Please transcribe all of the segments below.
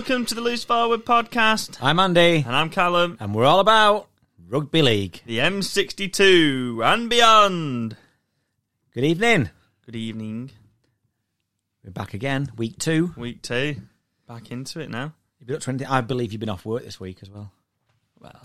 Welcome to the Loose Forward podcast. I'm Andy, And I'm Callum, and we're all about rugby league. the M62 and beyond. Good evening. Good evening. We're back again, week two. Week two. Back into it now. You've been up to anything? I believe you've been off work this week as well. Well,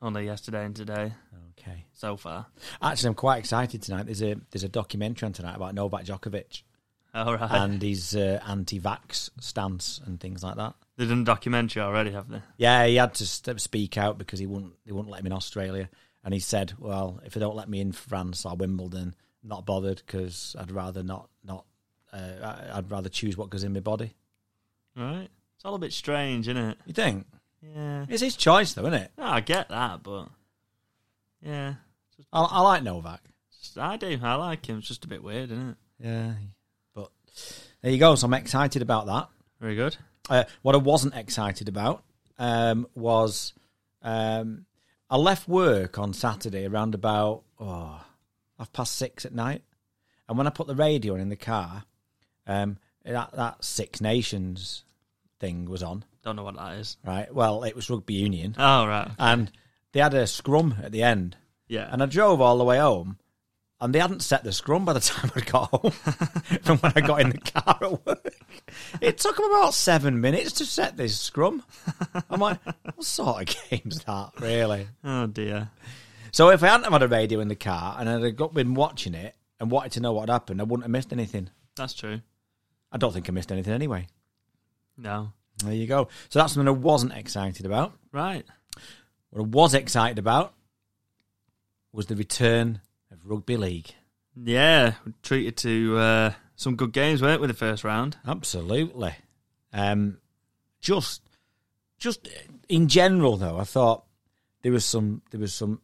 only yesterday and today Okay. so far. Actually, I'm quite excited tonight. There's a there's a documentary on tonight about Novak Djokovic All right. and his uh, anti-vax stance and things like that. They've done a documentary already, haven't they? Yeah, he had to st- speak out because he wouldn't they wouldn't let him in Australia, and he said, "Well, if they don't let me in France or Wimbledon, not bothered because I'd rather not not uh, I'd rather choose what goes in my body." Right. It's all a bit strange, isn't it? You think Yeah. it's his choice, though, isn't it? No, I get that, but yeah. I, I like Novak. I do. I like him. It's just a bit weird, isn't it? Yeah, there you go. So I'm excited about that. Very good. Uh, what I wasn't excited about um, was um, I left work on Saturday around about oh, half past six at night, and when I put the radio on in the car, um, that that Six Nations thing was on. Don't know what that is. Right. Well, it was rugby union, Oh, right. and they had a scrum at the end, Yeah. and I drove all the way home. And they hadn't set the scrum by the time I got home from when I got in the car at work. It took them about seven minutes to set this scrum. I'm like, what sort of game's that, really? oh, dear. So if I hadn't have had a radio in the car and I'd have got, been watching it and wanted to know what had happened, I wouldn't have missed anything. That's true. I don't think I missed anything anyway. No. There you go. So that's something I wasn't excited about. Right. What I was excited about was the return of rugby league. Yeah, treated to uh, some good games, weren't we, the first round? Absolutely. Um, just, just in general, though, I thought there was some, there was some.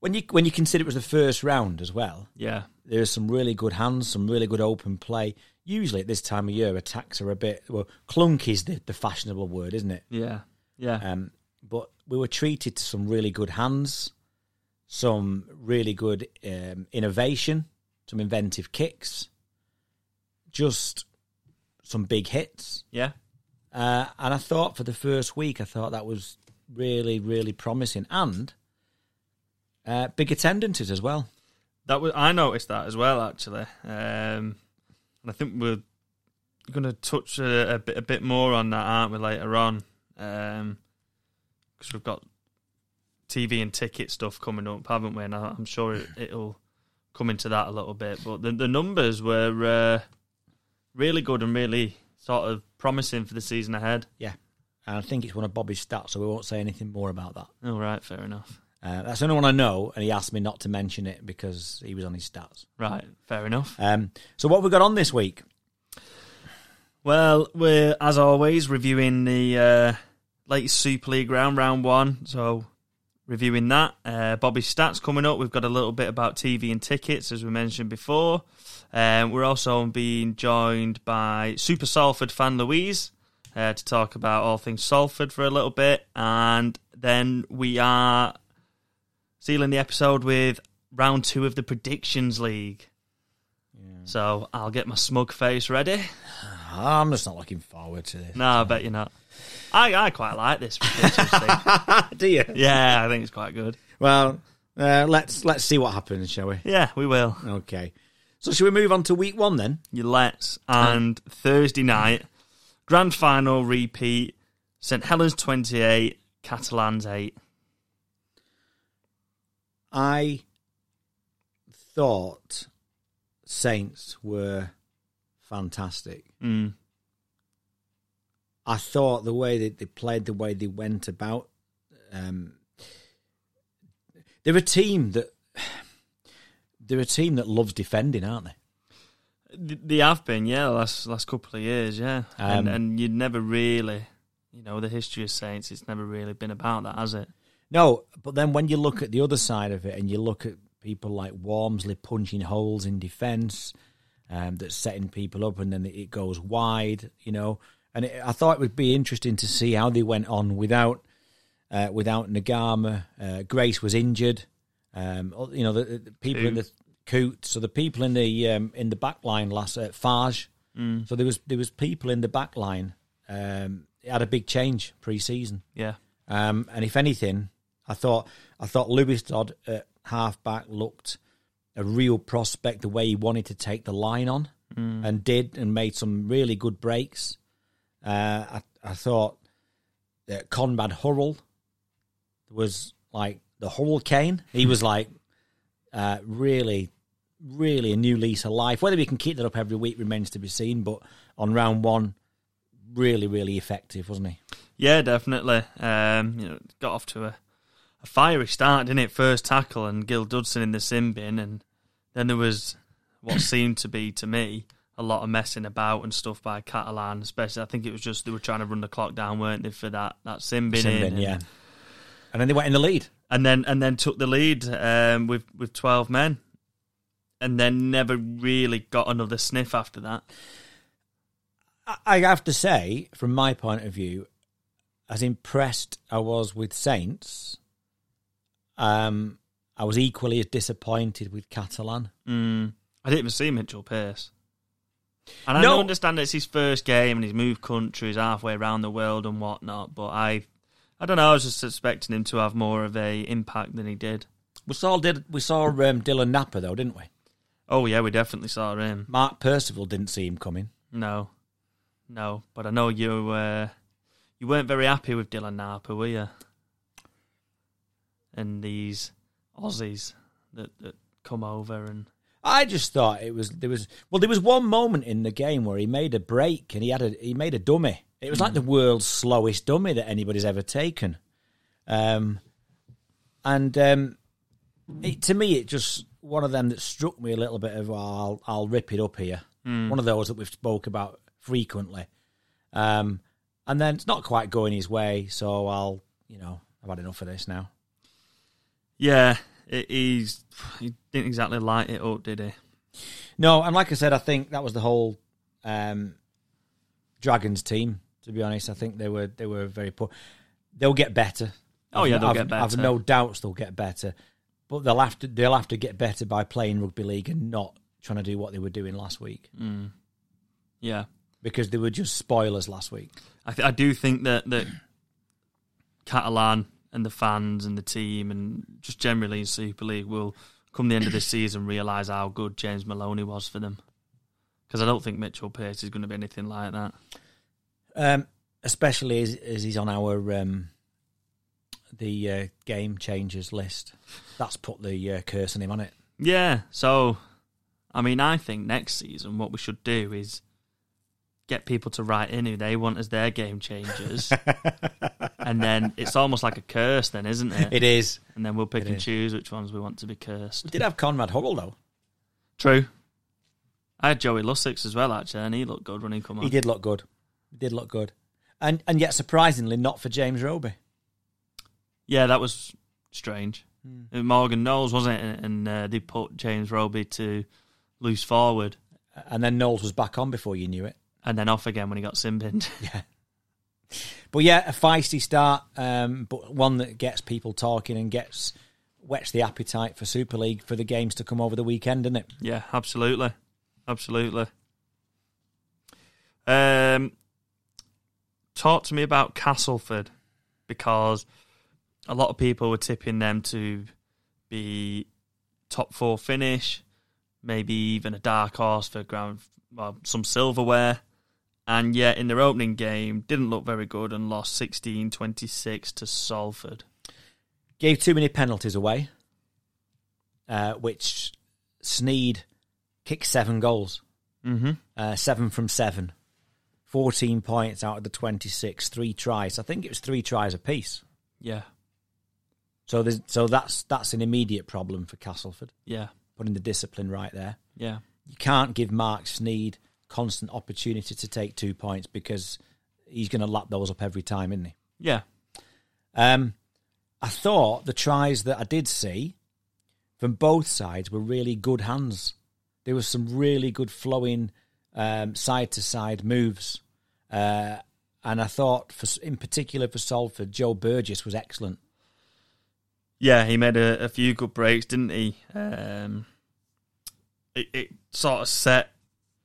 When you when you consider it was the first round as well, Yeah. there was some really good hands, some really good open play. Usually at this time of year, attacks are a bit well, clunk is the, the fashionable word, isn't it? Yeah. Yeah. Um, but we were treated to some really good hands, some really good um, innovation, some inventive kicks, just some big hits. yeah. Uh, and I thought for the first week, I thought that was really, really promising, and uh, big attendances as well. That was I noticed that as well, actually. Um, and I think we're going to touch a, a bit a bit more on that, aren't we, later on? Because we've got TV and ticket stuff coming up, haven't we? And I- I'm sure it, it'll come into that a little bit. But the, the numbers were uh, really good and really sort of promising for the season ahead. Yeah, and I think it's one of Bobby's stats, so we won't say anything more about that. All right, fair enough. Uh, that's the only one I know, and he asked me not to mention it because he was on his stats. Right, fair enough. Um, so what have we got on this week? Well, we're as always reviewing the uh, latest Super League round, round one. So reviewing that. Uh, Bobby's stats coming up. We've got a little bit about TV and tickets, as we mentioned before. Um, we're also being joined by Super Salford fan Louise uh, to talk about all things Salford for a little bit, and then we are sealing the episode with round two of the Predictions League. So I'll get my smug face ready. I'm just not looking forward to this. No, I bet you're not. I, I quite like this. Do you? Yeah, I think it's quite good. Well, uh, let's let's see what happens, shall we? Yeah, we will. Okay. So should we move on to week one then? You let's. And Thursday night, grand final repeat. St Helens 28, Catalans 8. I thought Saints were fantastic. Mm. I thought the way that they played, the way they went about, um, they're a team that they're a team that loves defending, aren't they? They have been, yeah, the last last couple of years, yeah. and, Um, and you'd never really, you know, the history of Saints, it's never really been about that, has it? No, but then when you look at the other side of it, and you look at people like Walmsley punching holes in defence, um, that's setting people up, and then it goes wide, you know. And it, I thought it would be interesting to see how they went on without uh, without Naiqama. Uh, Grace was injured. Um, you know, the, the people in the coot. So the people in the um, in the back line last uh, Fages. So there was there was people in the back line um, it had a big change pre-season. Yeah. Um, and if anything, I thought I thought Lewis Dodd at halfback looked a real prospect the way he wanted to take the line on and did and made some really good breaks. Uh, I, I thought that Conrad Hurrell was like the hurricane. He was like uh, really, really a new lease of life. Whether we can keep that up every week remains to be seen. But on round one, really, really effective, wasn't he? Yeah, definitely. Um, you know, got off to a, a fiery start, didn't it? First tackle and Gil Dudson in the sin bin, and then there was what seemed to be to me a lot of messing about and stuff by Catalan. Especially, I think it was just they were trying to run the clock down, weren't they, for that that sin bin? Sin in, bin, and, yeah. And then they went in the lead. and then and then took the lead um, with with twelve men, and then never really got another sniff after that. I- I have to say, from my point of view, as impressed I was with Saints, um, I was equally as disappointed with Catalan. Mm. I didn't even see Mitchell Pearce. And I No. don't understand it's his first game and he's moved countries halfway around the world and whatnot, but I I don't know, I was just expecting him to have more of a impact than he did. We saw did we saw um, Dylan Napa though, didn't we? Oh yeah, we definitely saw him. Mark Percival didn't see him coming. No. No. But I know you uh, you weren't very happy with Dylan Napa, were you? And these Aussies that, that come over and I just thought it was there was well there was one moment in the game where he made a break and he had a he made a dummy. It was like the world's slowest dummy that anybody's ever taken. Um, and um, it, to me, it just one of them that struck me a little bit of oh, I'll I'll rip it up here. One of those that we've spoke about frequently. Um, and then it's not quite going his way, so I'll you know I've had enough of this now. Yeah, it, he's he didn't exactly light it up, did he? No, and like I said, I think that was the whole um, Dragons team. To be honest, I think they were they were very poor. They'll get better. Oh, yeah, they'll I've, get better. I've no doubts they'll get better, but they'll have to they'll have to get better by playing rugby league and not trying to do what they were doing last week Yeah. because they were just spoilers last week. I, th- I do think that that Catalan and the fans and the team and just generally in Super League will come the end of this season realise how good James Maloney was for them. Because I don't think Mitchell Pearce is going to be anything like that. Um, especially as, as he's on our um, the uh, game changers list. That's put the uh, curse on him on it. Yeah, so I mean, I think next season what we should do is get people to write in who they want as their game changers, and then it's almost like a curse, then, isn't it? It is. and then we'll pick It and is. choose which ones we want to be cursed. We did have Conrad Hurrell though. True. I had Joey Lussick as well, actually, and he looked good when he come on. He did look good. He did look good. And and yet surprisingly not for James Roby. Yeah, that was strange. Uh, Morgan Knowles, wasn't it? And uh, they put James Roby to loose forward And then Knowles was back on before you knew it. And then off again when he got simbinned. Yeah. But yeah, a feisty start, um, but one that gets people talking and gets whets the appetite for Super League for the games to come over the weekend, doesn't it? Yeah, absolutely, absolutely. Um, talk to me about Castleford because a lot of people were tipping them to be top four finish, maybe even a dark horse for ground, well, some silverware. And yet, in their opening game, didn't look very good and lost 16-26 to Salford. Gave too many penalties away, uh, which Sneyd kicked seven goals, Mm-hmm. uh, seven from seven. 14 points out of the 26, three tries. I think it was three tries apiece. Yeah, So there's, so that's that's an immediate problem for Castleford, yeah, putting the discipline right there. yeah. You can't give Marc Sneyd constant opportunity to take two points because he's going to lap those up every time, isn't he? Yeah, Um, I thought the tries that I did see from both sides were really good hands. There was some really good flowing side to side moves, uh, and I thought, for in particular for Salford, Joe Burgess was excellent. Yeah, he made a, a few good breaks, didn't he? Um, it, it sort of set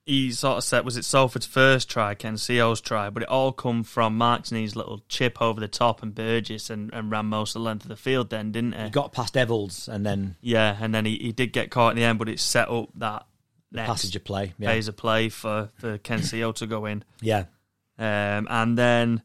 he sort of said, was it Salford's first try, Ken Sio's try, but it all come from Martinez's little chip over the top and Burgess and, and ran most of the length of the field then, didn't he? He got past Evalds and then yeah, and then he, he did get caught in the end, but it set up that next passage of play. Yeah. phase of play for, for Ken Sio to go in. Yeah. Um, and then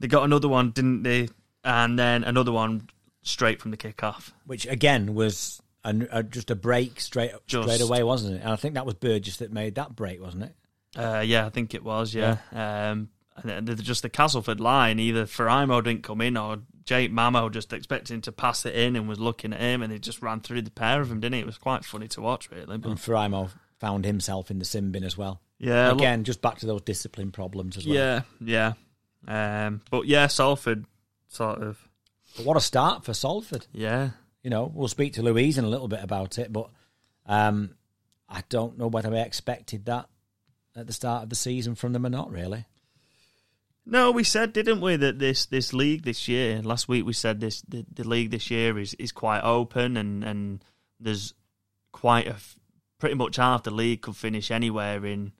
they got another one, didn't they? And then another one straight from the kickoff. Which again was a, a, just a break straight Just- straight away, wasn't it? And I think that was Burgess that made that break, wasn't it? Uh, yeah, I think it was. Yeah, Um, and then the- just the Castleford line. Either Faraimo didn't come in, or Jake Mamo just expecting to pass it in and was looking at him, and he just ran through the pair of them, didn't he? It was quite funny to watch, really. But And Faraimo found himself in the sin bin as well. yeah, look- Again, just back to those discipline problems as well. yeah, yeah. Um, but yeah, Salford sort of. But what a start for Salford. Yeah, You know, we'll speak to Louise in a little bit about it, but um, I don't know whether I expected that at the start of the season from them or not, really. No, we said, didn't we, that this this league this year? Last week we said this the, the league this year is, is quite open and, and there's quite a f- pretty much half the league could finish anywhere in.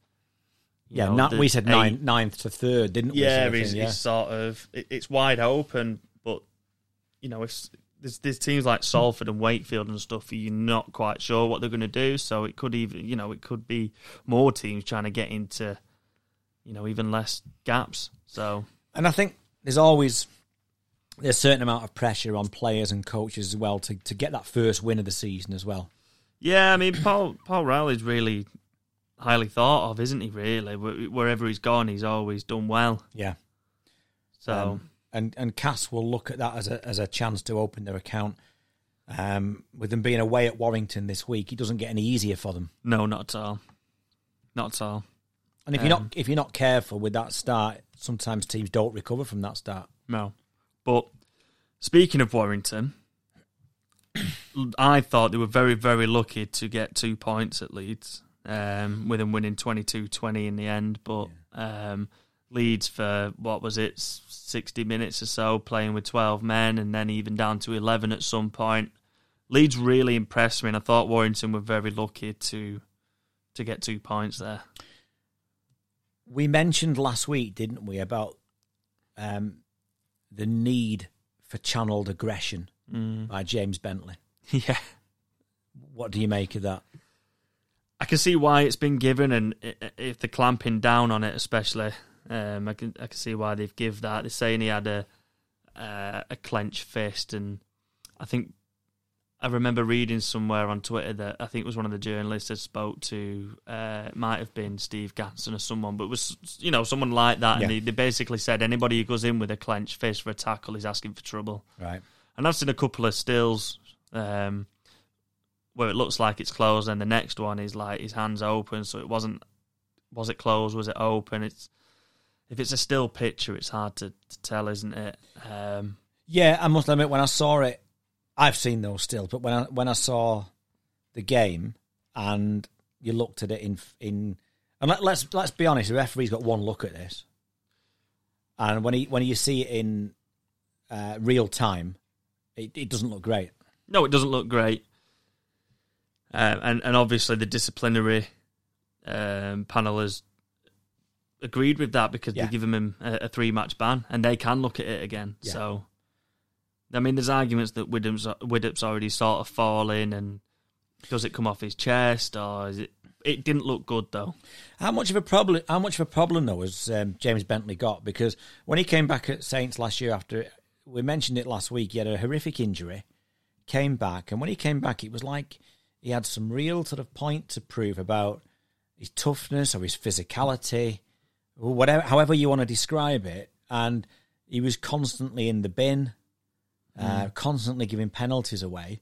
Yeah, know, not, we said eight- ninth, ninth to third, didn't we? Yeah, sort of it's, yeah. it's sort of it, it's wide open, but you know, it's there's, there's teams like Salford and Wakefield and stuff. You're not quite sure what they're going to do, so it could even you know it could be more teams trying to get into you know even less gaps. So And I think there's always there's a certain amount of pressure on players and coaches as well to, to get that first win of the season as well. Yeah, I mean, Paul Paul Rowley's really highly thought of, isn't he? Really, wherever he's gone, he's always done well. Yeah. So Um, and and Cass will look at that as a as a chance to open their account. Um, with them being away at Warrington this week, it doesn't get any easier for them. no, not at all, not at all. And if you're Um, not if you're not careful with that start, sometimes teams don't recover from that start. No, but speaking of Warrington, I thought they were very very lucky to get two points at Leeds, um, with them winning 22-20 in the end. But um, Leeds for what was it, sixty minutes or so, playing with twelve men, and then even down to eleven at some point. Leeds really impressed me, and I thought Warrington were very lucky to to get two points there. We mentioned last week, didn't we, about um, the need for channeled aggression Mm. by James Bentley. Yeah. What do you make of that? I can see why it's been given, and if they're clamping down on it, especially, um, I can I can see why they've give that. They're saying he had a uh, a clenched fist, and I think I remember reading somewhere on Twitter that I think it was one of the journalists that spoke to uh, might have been Steve Ganson or someone, but it was you know someone like that, and Yeah. they, they basically said anybody who goes in with a clenched fist for a tackle is asking for trouble. Right. And I've seen a couple of stills um, where it looks like it's closed, and the next one is like his hands open, so it wasn't. Was it closed? Was it open? It's if it's a still picture, it's hard to, to tell, isn't it? Um, Yeah, I must admit, when I saw it, I've seen those still, but when I when I saw the game and you looked at it in in and let, let's let's be honest, the referee's got one look at this, and when he when you see it in uh, real time, it, it doesn't look great. no, it doesn't look great, um, and and obviously the disciplinary um, panel has agreed with that because Yeah. they've given him a, a three match ban, and they can look at it again. Yeah. So, I mean, there's arguments that Widdop's, Widdop's already sort of fallen, and does it come off his chest, or is it? It didn't look good though. How much of a problem? How much of a problem though has um, James Bentley got? Because when he came back at Saints last year, after we mentioned it last week, he had a horrific injury, came back, and when he came back, it was like he had some real sort of point to prove about his toughness or his physicality, whatever, however you want to describe it. And he was constantly in the bin, uh, constantly giving penalties away.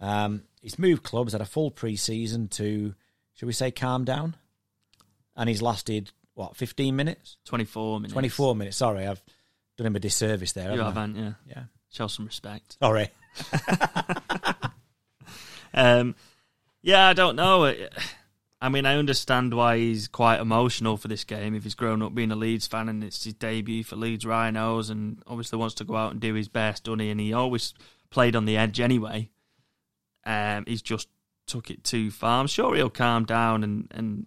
Um, he's moved clubs, had a full pre-season to, should we say, calm down, and he's lasted what fifteen minutes, Twenty four minutes. twenty four minutes. Sorry, I've done him a disservice there. You haven't I? haven't, yeah. Yeah. Show some respect. Sorry. Um, yeah, I don't know. I mean, I understand why he's quite emotional for this game. If he's grown up being a Leeds fan and it's his debut for Leeds Rhinos, and obviously wants to go out and do his best, doesn't he? And he always played on the edge anyway. Um, he's just took it too far. I'm sure he'll calm down and and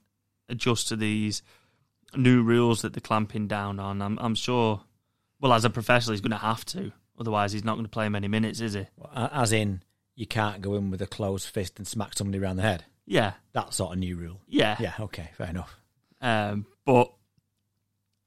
adjust to these new rules that they're clamping down on. I'm, I'm sure. Well, as a professional, he's going to have to. Otherwise, he's not going to play many minutes, is he? As in, you can't go in with a closed fist and smack somebody around the head. Yeah, That sort of new rule. yeah, Yeah, okay, fair enough. Um, but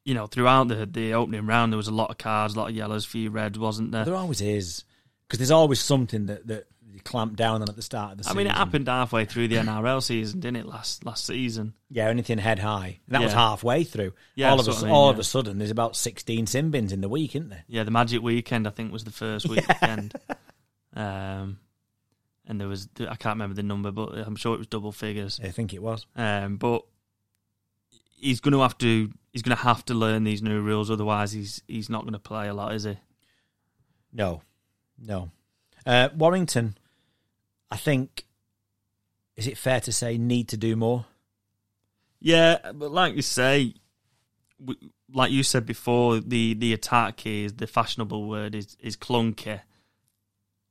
you know, throughout the the opening round, there was a lot of cards, a lot of yellows, few reds, wasn't there? There always is. Because there's always something that, that you clamp down on at the start of the season. I season. mean, it happened halfway through the NRL season, didn't it? Last last season. Yeah, anything head high. And that was halfway through. Yeah, all of a, that's su- what I mean, all yeah. of a sudden, there's about 16 sin bins in the week, isn't there? Yeah, the Magic Weekend, I think, was the first weekend. um, and there was I can't remember the number, but I'm sure it was double figures. I think it was. Um, but he's going to have to he's going to have to learn these new rules, otherwise he's he's not going to play a lot, is he? No, no. Uh, Warrington, I think, is it fair to say, need to do more? Yeah, but like you say, like you said before, the the attack is the fashionable word is is clunky,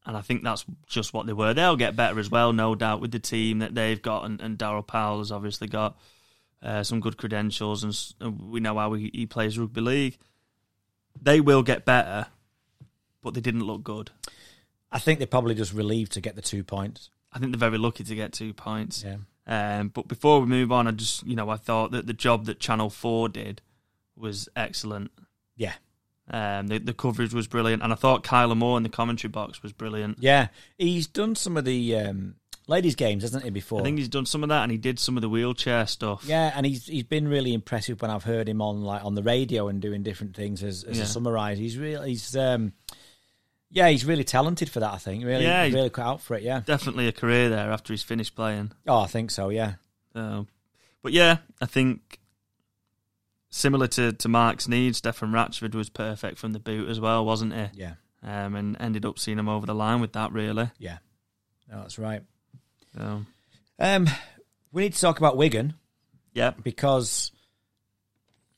and I think that's just what they were. They'll get better as well, no doubt, with the team that they've got, and, and Daryl Powell has obviously got uh, some good credentials, and, and we know how he, he plays rugby league. They will get better, but they didn't look good. I think they're probably just relieved to get the two points. I think they're very lucky to get two points. Yeah. Um, but before we move on, I just you know I thought that the job that Channel Four did was excellent. Yeah. Um, the, the coverage was brilliant, and I thought Kyle Amor in the commentary box was brilliant. Yeah. He's done some of the um, ladies' games, hasn't he, before? I think he's done some of that, and he did some of the wheelchair stuff. Yeah, and he's he's been really impressive when I've heard him on like on the radio and doing different things as, as Yeah. a summarise. He's really he's um yeah, he's really talented for that, I think. Really Yeah, really cut out for it, yeah. definitely a career there after he's finished playing. Oh, I think so, yeah. So, but yeah, I think similar to to Marc Sneyd's, Stefan Ratchford was perfect from the boot as well, wasn't he? Yeah. Um, and ended up seeing him over the line with that really. Yeah. No, that's right. So, Um we need to talk about Wigan yeah, because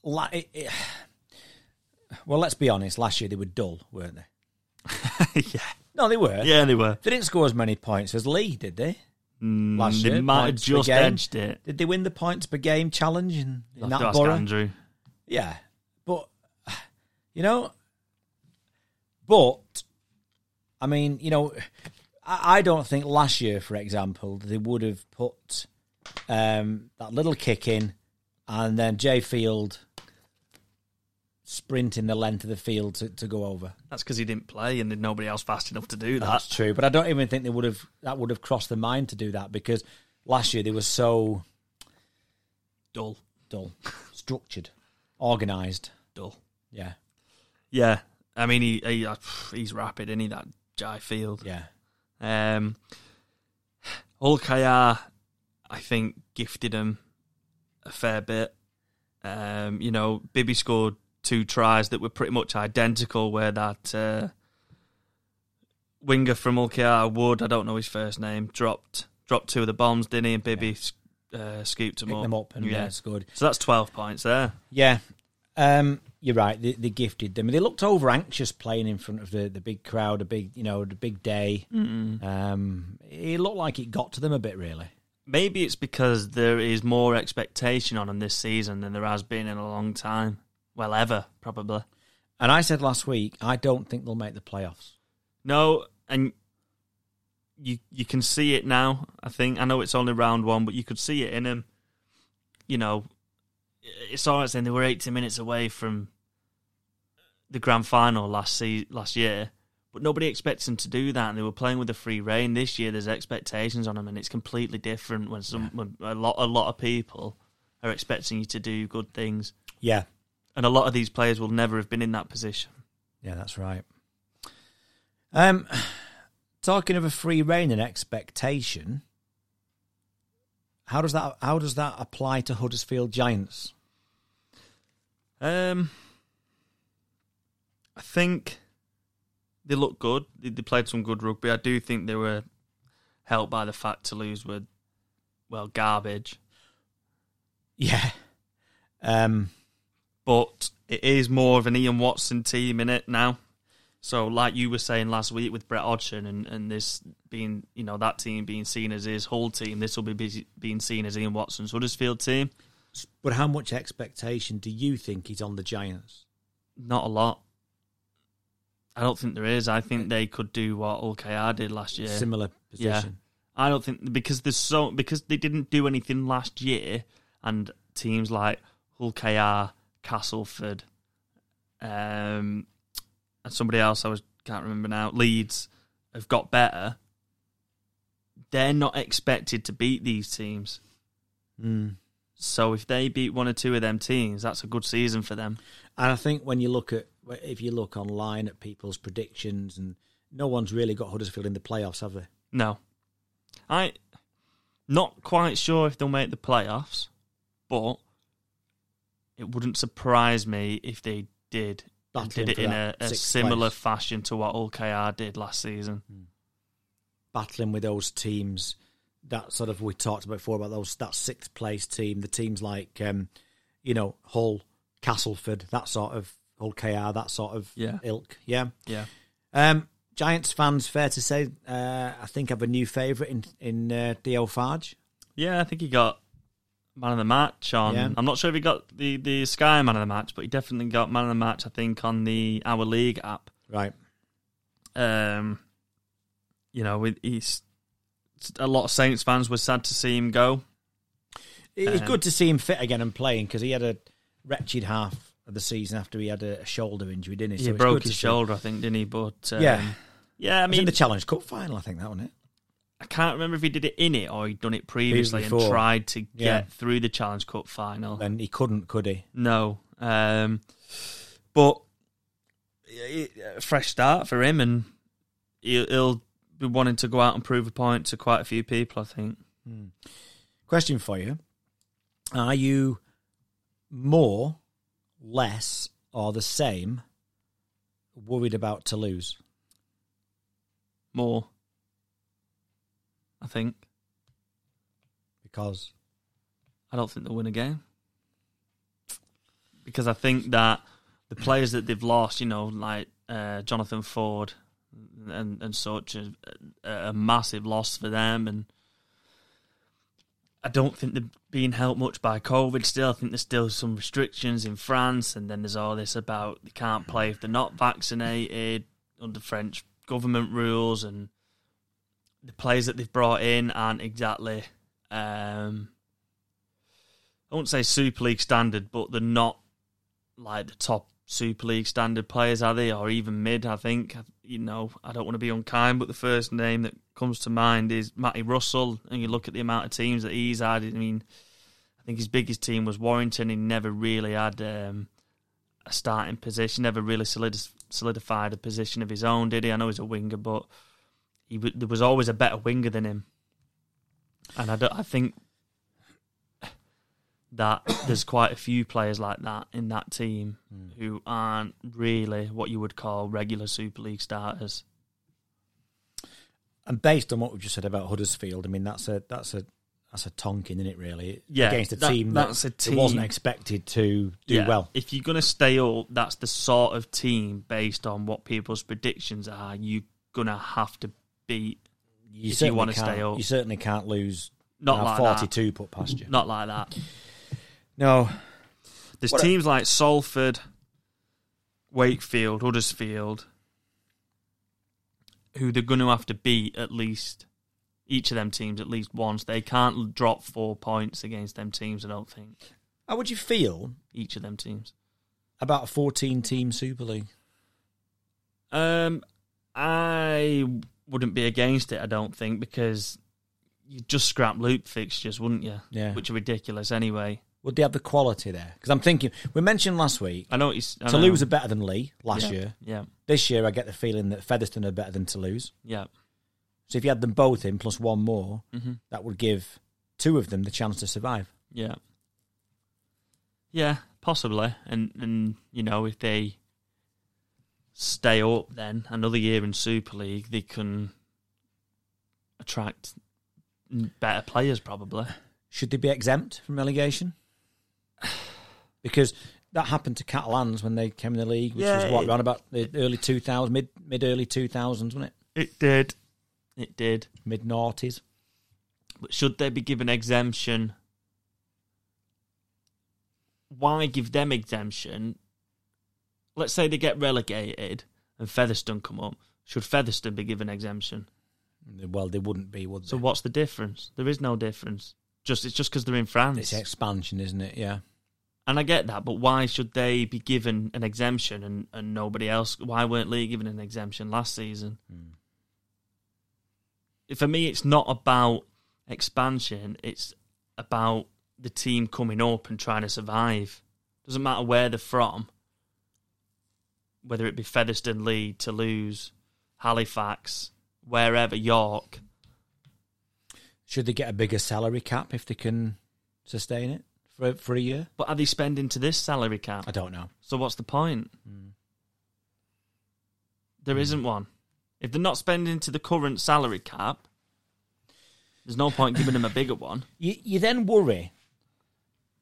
la- it, it, well, let's be honest, last year they were dull, weren't they? yeah, No, they were. yeah, they were. They didn't score as many points as Leigh, did they? Mm, Last they year, might have just edged it. Did they win the points per game challenge in, in that borough? Andrew. Yeah, but you know, but I mean, you know, I, I don't think last year, for example, they would have put um, that little kick in, and then Jai Field sprinting the length of the field to, to go over. That's because he didn't play, and there's nobody else fast enough to do that. That's true, but I don't even think they would have that would have crossed their mind to do that because last year they were so dull, dull, structured, organised. dull. Yeah, Yeah, I mean he, he uh, he's rapid, isn't he? That Jai Field. yeah, Um, Hull KR, I think, gifted him a fair bit. Um, you know, Bibby scored two tries that were pretty much identical. Where that uh, winger from Hull KR Wood, I don't know his first name, dropped dropped two of the bombs, didn't he? And Bibby uh, scooped them up. them up and yeah, yeah. it's good. So that's twelve points there. Yeah, um, you're right. They, they gifted them. They looked over anxious playing in front of the, the big crowd, a big you know the big day. Um, it looked like it got to them a bit, really. Maybe it's because there is more expectation on them this season than there has been in a long time. Well, ever probably. And I said last week, I don't think they'll make the playoffs. No, and you you can see it now. I think I know it's only round one, but you could see it in them. You know, it's all right saying they were 80 minutes away from the grand final last se- last year, but nobody expects them to do that. And they were playing with a free reign this year. There's expectations on them, and it's completely different when some when a lot a lot of people are expecting you to do good things, Yeah, and a lot of these players will never have been in that position. yeah, that's right. Um, talking of a free reign and expectation, how does that how does that apply to Huddersfield Giants? Um, I think they look good. They, they played some good rugby. I do think they were helped by the fact Toulouse were, well, garbage. Yeah, um, But it is more of an Ian Watson team in it now. So, like you were saying last week with Brett Hodgson and, and this being, you know, that team being seen as his whole team, this will be busy, being seen as Ian Watson's Huddersfield team. But how much expectation do you think is on the Giants? Not a lot. I don't think there is. I think they could do what OKR did last year. Similar position. I don't think because there's so because they didn't do anything last year, and teams like Hull KR, Castleford, um, and somebody else I was can't remember now, Leeds have got better. They're not expected to beat these teams. Mm. So if they beat one or two of them teams, that's a good season for them. And I think when you look at if you look online at people's predictions, and no one's really got Huddersfield in the playoffs, have they? No, I not quite sure if they'll make the playoffs, but it wouldn't surprise me if they did. And Battling did it for in a, that a sixth similar place. fashion to what OKR did last season. battling with those teams that sort of we talked about before about those that sixth place team, the teams like um, you know Hull, Castleford, that sort of Hull KR, that sort of Yeah. ilk. Yeah. Yeah, Um, Giants fans, fair to say, uh, I think have a new favourite in in uh, Theo Fages. yeah. I think he got man of the match on. Yeah. I'm not sure if he got the the Sky man of the match, but he definitely got man of the match. I think on the Our League app. Right. Um, you know, with he's a lot of Saints fans were sad to see him go. It's Um, good to see him fit again and playing because he had a wretched half of the season after he had a shoulder injury, didn't he? He So it's broke his see- shoulder, I think, didn't he? But um, Yeah. yeah. I was in mean, the Challenge Cup final, I think that one it. I can't remember if he did it in it or he'd done it previously and before. tried to get Yeah. through the Challenge Cup final. And he couldn't, could he? No, um, but it- a fresh start for him, and he'll, he'll be wanting to go out and prove a point to quite a few people. I think. Question for you: Are you more, less, or the same worried about Toulouse? More, I think. Because I don't think they'll win a game because I think that the players that they've lost, you know, like uh, Johnathon Ford and and such, a, a massive loss for them. And I don't think they're being helped much by COVID. Still, I think there's still some restrictions in France, and then there's all this about they can't play if they're not vaccinated under French government rules, and the players that they've brought in aren't exactly. Um, I won't say Super League standard, but they're not like the top Super League standard players, are they? Or even mid, I think. You know, I don't want to be unkind, but the first name that comes to mind is Matty Russell. And you look at the amount of teams that he's had. I mean, I think his biggest team was Warrington. He never really had um, a starting position, never really solidified a position of his own, did he? I know he's a winger, but he w- there was always a better winger than him. And I, I think that there's quite a few players like that in that team hmm. who aren't really what you would call regular Super League starters. and based on what we've just said about Huddersfield, I mean that's a that's a that's a tonking, isn't it? Really, Yeah, against a that- team that, that's a that wasn't expected to do Yeah, well. If you're going to stay up, that's the sort of team based on what people's predictions are. You're going to have to beat. You if you certainly wanna can't- stay up. you certainly can't lose. Not like forty-two put past you. Not like that. No, There's What a- teams like Salford, Wakefield, Huddersfield, who they're going to have to beat at least each of them teams at least once. They can't drop four points against them teams. I don't think how would you feel each of them teams. about a fourteen-team Super League? Um, I wouldn't be against it. I don't think because you would just scrap loop fixtures, wouldn't you? Yeah. which are ridiculous anyway. Would they have the quality there? Because I'm thinking we mentioned last week I know it's I Toulouse know. are better than Leigh last yeah. year. Yeah, This year, I get the feeling that Featherstone are better than Toulouse. yeah, So if you had them both in plus one more, hmm that would give two of them the chance to survive. Yeah. Yeah, possibly. And and you know, if they stay up then another year in Super League, they can attract better players probably. Should they be exempt from relegation? Because that happened to Catalans when they came in the league, which Yeah, was what it- around about the early 2000s, mid mid early 2000s, wasn't it? It did. It did. Mid noughties. But should they be given exemption why give them exemption? Let's say they get relegated and Featherstone come up. Should Featherstone be given exemption? Well, they wouldn't be, would they? So what's the difference? There is no difference. Just it's just because they're in France. It's expansion, isn't it? Yeah. And I get that, but why should they be given an exemption and, and nobody else? Why weren't Leigh given an exemption last season? Hmm. For me, it's not about expansion. It's about the team coming up and trying to survive. Doesn't matter where they're from, whether it be Featherstone, Leigh, Toulouse, Halifax, wherever, York. Should they get a bigger salary cap if they can sustain it for for a year? But are they spending to this salary cap? I don't know. So what's the point? Hmm. There isn't one. If they're not spending to the current salary cap, there's no point giving them a bigger one. You you then worry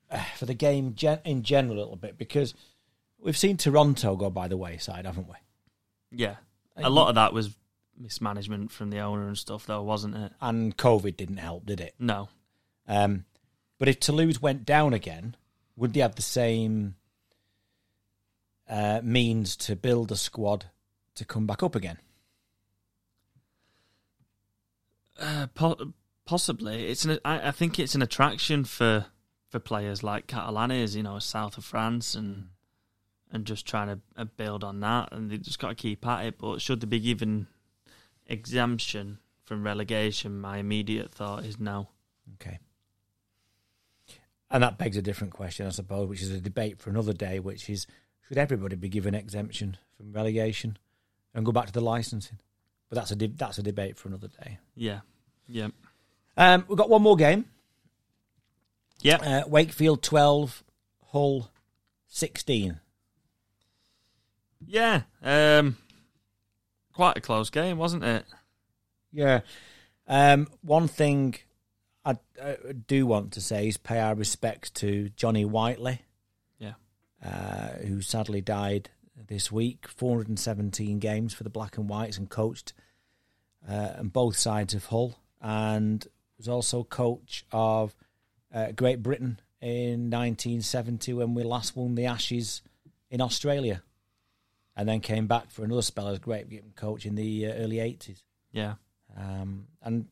uh, for the game gen- in general a little bit because we've seen Toronto go by the wayside, haven't we? Yeah. A lot of that was mismanagement from the owner and stuff, though, wasn't it? And COVID didn't help, did it? No. Um, but if Toulouse went down again, would they have the same uh, means to build a squad to come back up again? Uh, po- possibly. It's an. I, I think it's an attraction for for players like Catalan is, you know, south of France, and and just trying to uh, build on that, and they just got to keep at it. But should they be given exemption from relegation? My immediate thought is no. Okay. And that begs a different question, I suppose, which is a debate for another day, which is should everybody be given exemption from relegation and go back to the licensing? But that's a de- that's a debate for another day. Yeah. Yeah. Um, we've got one more game. Yeah. Uh, Wakefield 12, Hull 16. Yeah. Um, quite a close game, wasn't it? Yeah. Um, one thing I, I do want to say is pay our respects to Johnny Whiteley, Yeah. uh, who sadly died this week. 417 games for the Black and Whites and coached uh, on both sides of Hull, and was also coach of uh, Great Britain in 1970 when we last won the Ashes in Australia, and then came back for another spell as Great Britain coach in the uh, early 80s. Yeah. Um, and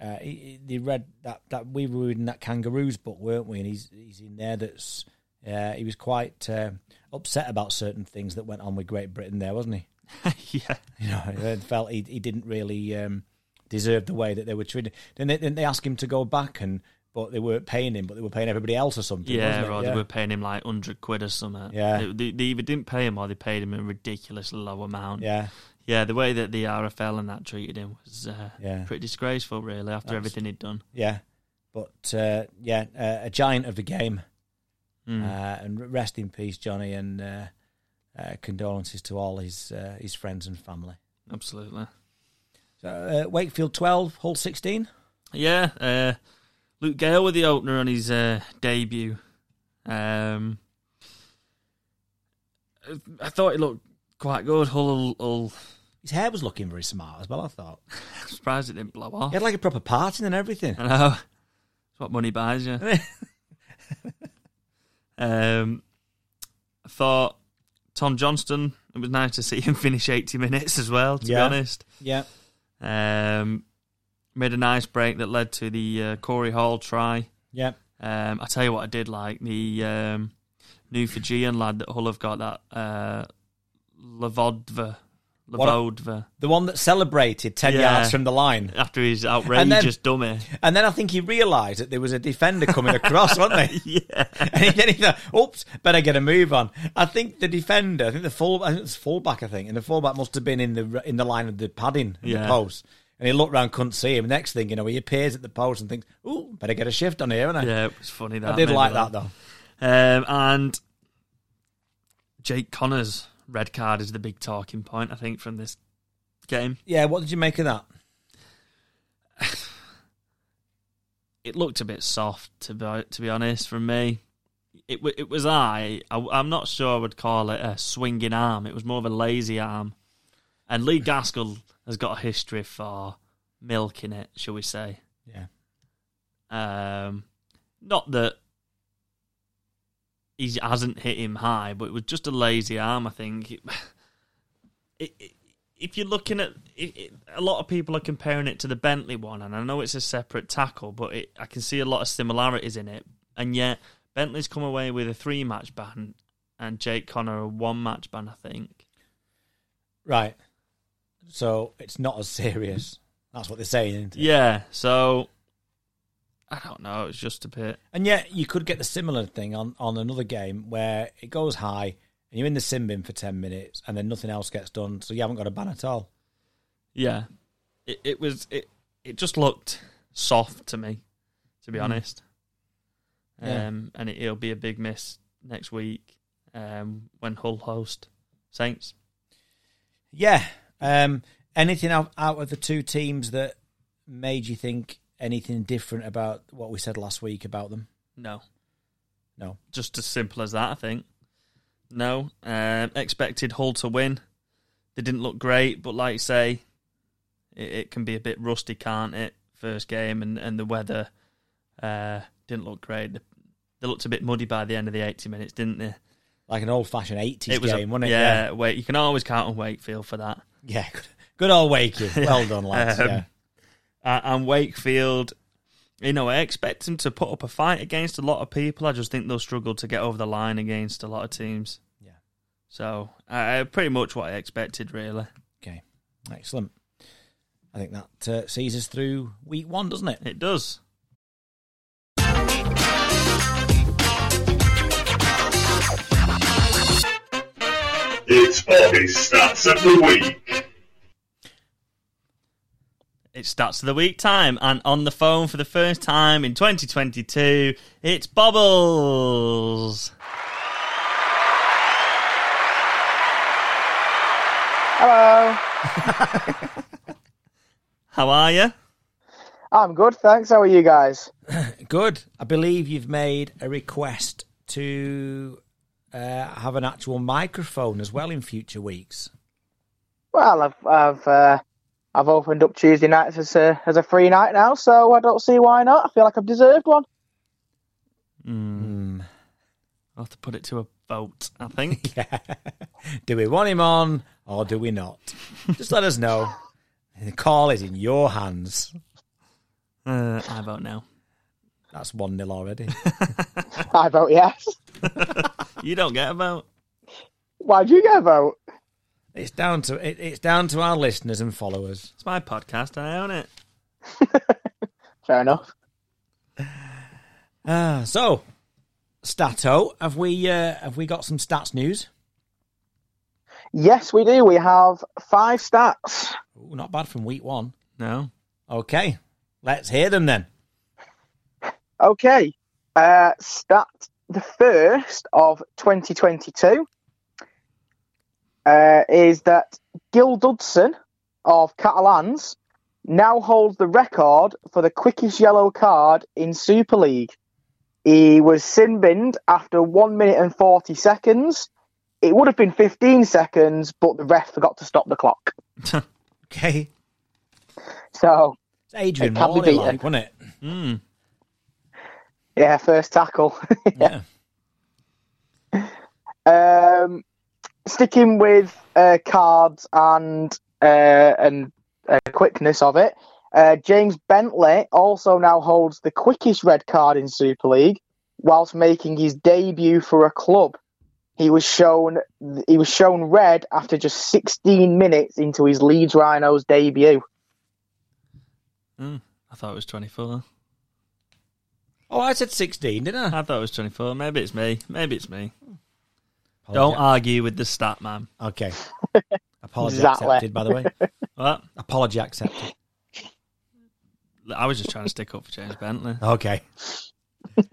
uh, he, he- read that, that we were reading that Kangaroos book, weren't we? And he's he's in there. That's uh, he was quite uh, upset about certain things that went on with Great Britain there, wasn't he? yeah. You know, he felt he he didn't really um, deserve the way that they were treated. Then they, didn't they ask him to go back and. But they weren't paying him, but they were paying everybody else or something. Yeah, wasn't it? or yeah. they were paying him like 100 quid or something. Yeah. They, they, they either didn't pay him or they paid him a ridiculously low amount. yeah, Yeah, the way that the RFL and that treated him was uh, Yeah. pretty disgraceful, really, after Abs- everything he'd done. yeah. But uh, yeah, uh, a giant of the game. Mm. Uh, and rest in peace, Johnny, and uh, uh, condolences to all his uh, his friends and family. Absolutely. So, uh, Wakefield twelve, Hull sixteen. Yeah, uh, Luke Gale with the opener on his uh, debut. Um, I thought he looked quite good. Hull, Hull, His hair was looking very smart as well. I thought I'm surprised it didn't blow off. he had like a proper parting and everything. I know. It's what money buys you. um, I thought Tom Johnstone, it was nice to see him finish 80 minutes as well, to Yeah. be honest. yeah, Um, made a nice break that led to the uh, Corey Hall try. yeah, Um, I tell you what, I did like the um, new Fijian lad that Hull have got that uh, Lovodua, Lovodua the one that celebrated ten Yeah. yards from the line, after his then- outrageous dummy. and then I think he realised that there was a defender coming across, wasn't they? yeah, And he- then he thought, "Oops, better get a move on." I think the defender, I think the full, I think it's fullback, I think, and the fullback must have been in the in the line of the padding in the Yeah. post. And he looked round, couldn't see him. Next thing you know, he appears at the post and thinks, "Ooh, better get a shift on here." And I, yeah, it was funny. That I did like that though. Um, and Jake Connor's red card is the big talking point, I think, from this game. Yeah, what did you make of that? It looked a bit soft, to be to be honest, from me. It it was I, I. I'm not sure I would call it a swinging arm. It was more of a lazy arm. And Lee Gaskell has got a history for milking it, shall we say? Yeah, Um, not that he hasn't hit him high, but it was just a lazy arm. I think. It, it, if you're looking at it, a lot of people are comparing it to the Bentley one, and I know it's a separate tackle, but I can see a lot of similarities in it. And yet Bentley's come away with a three match ban, and Jake Connor a one match ban. I think. Right. So it's not as serious. That's what they're saying. Yeah. So I don't know. It's just a bit. And yet you could get the similar thing on on another game where it goes high and you're in the sim bin for 10 minutes and then nothing else gets done, so you haven't got a ban at all. Yeah. It, it was, it, it just looked soft to me, to be mm. honest. Yeah. Um, and it, will be a big miss next week um, when Hull host Saints. Yeah. Um, anything out, out of the two teams that made you think anything different about what we said last week about them? No. No. Just as simple as that, I think. No. Um, expected Hull to win. They didn't look great, but like you say, it, it, can be a bit rusty, can't it? First game, and, and the weather uh, didn't look great. They, they, looked a bit muddy by the end of the 80 minutes, didn't they? Like an old fashioned 80s it was game, a, wasn't it? Yeah, yeah, wait, you can always count on Wakefield for that. Yeah, good, good old Wakefield. Well done, lads. um, yeah. Uh, and Wakefield you know, I expect them to put up a fight against a lot of people. I just think they'll struggle to get over the line against a lot of teams. Yeah. So, uh, pretty much what I expected, really. Okay. Excellent. I think that uh, sees us through week one, doesn't it? It does. It's Bobby's Stats of the Week. It's Stats of the Week time, and on the phone for the first time in 2022, it's Bobbles. Hello. How are you? I'm good, thanks. How are you guys? good. I believe you've made a request to uh, have an actual microphone as well in future weeks. Well, I've, I've uh, I've opened up Tuesday nights as a as a free night now, so I don't see why not. I feel like I've deserved one. Mm. I'll have to put it to a vote, I think. yeah. Do we want him on or do we not? Just let us know. The call is in your hands. Uh, I vote no. That's 1 nil already. I vote yes. you don't get a vote. Why do you get a vote? It's down to it, it's down to our listeners and followers. It's my podcast. I own it. Fair enough. Uh, so, Stato, have we uh, have we got some stats news? Yes, we do. We have five stats. Ooh, not bad from week one. No. Okay, let's hear them then. Okay, uh, stat the first of 2022 uh, is that Gil Dudson of Catalans now holds the record for the quickest yellow card in Super League. He was sin binned after 1 minute and 40 seconds. It would have been 15 seconds, but the ref forgot to stop the clock. okay. So. It's Adrian Morley, like, wasn't it? Mm. Yeah, first tackle. yeah. Um, sticking with uh, cards and uh, and uh, quickness of it, uh, James Bentley also now holds the quickest red card in Super League, whilst making his debut for a club. He was shown he was shown red after just 16 minutes into his Leeds Rhinos debut. Mm, I thought it was 24. Oh, I said 16, didn't I? I thought it was 24. Maybe it's me. Maybe it's me. Don't argue with the stat man. Okay. Apology exactly. accepted, by the way. what? Apology accepted. I was just trying to stick up for James Bentley. Okay.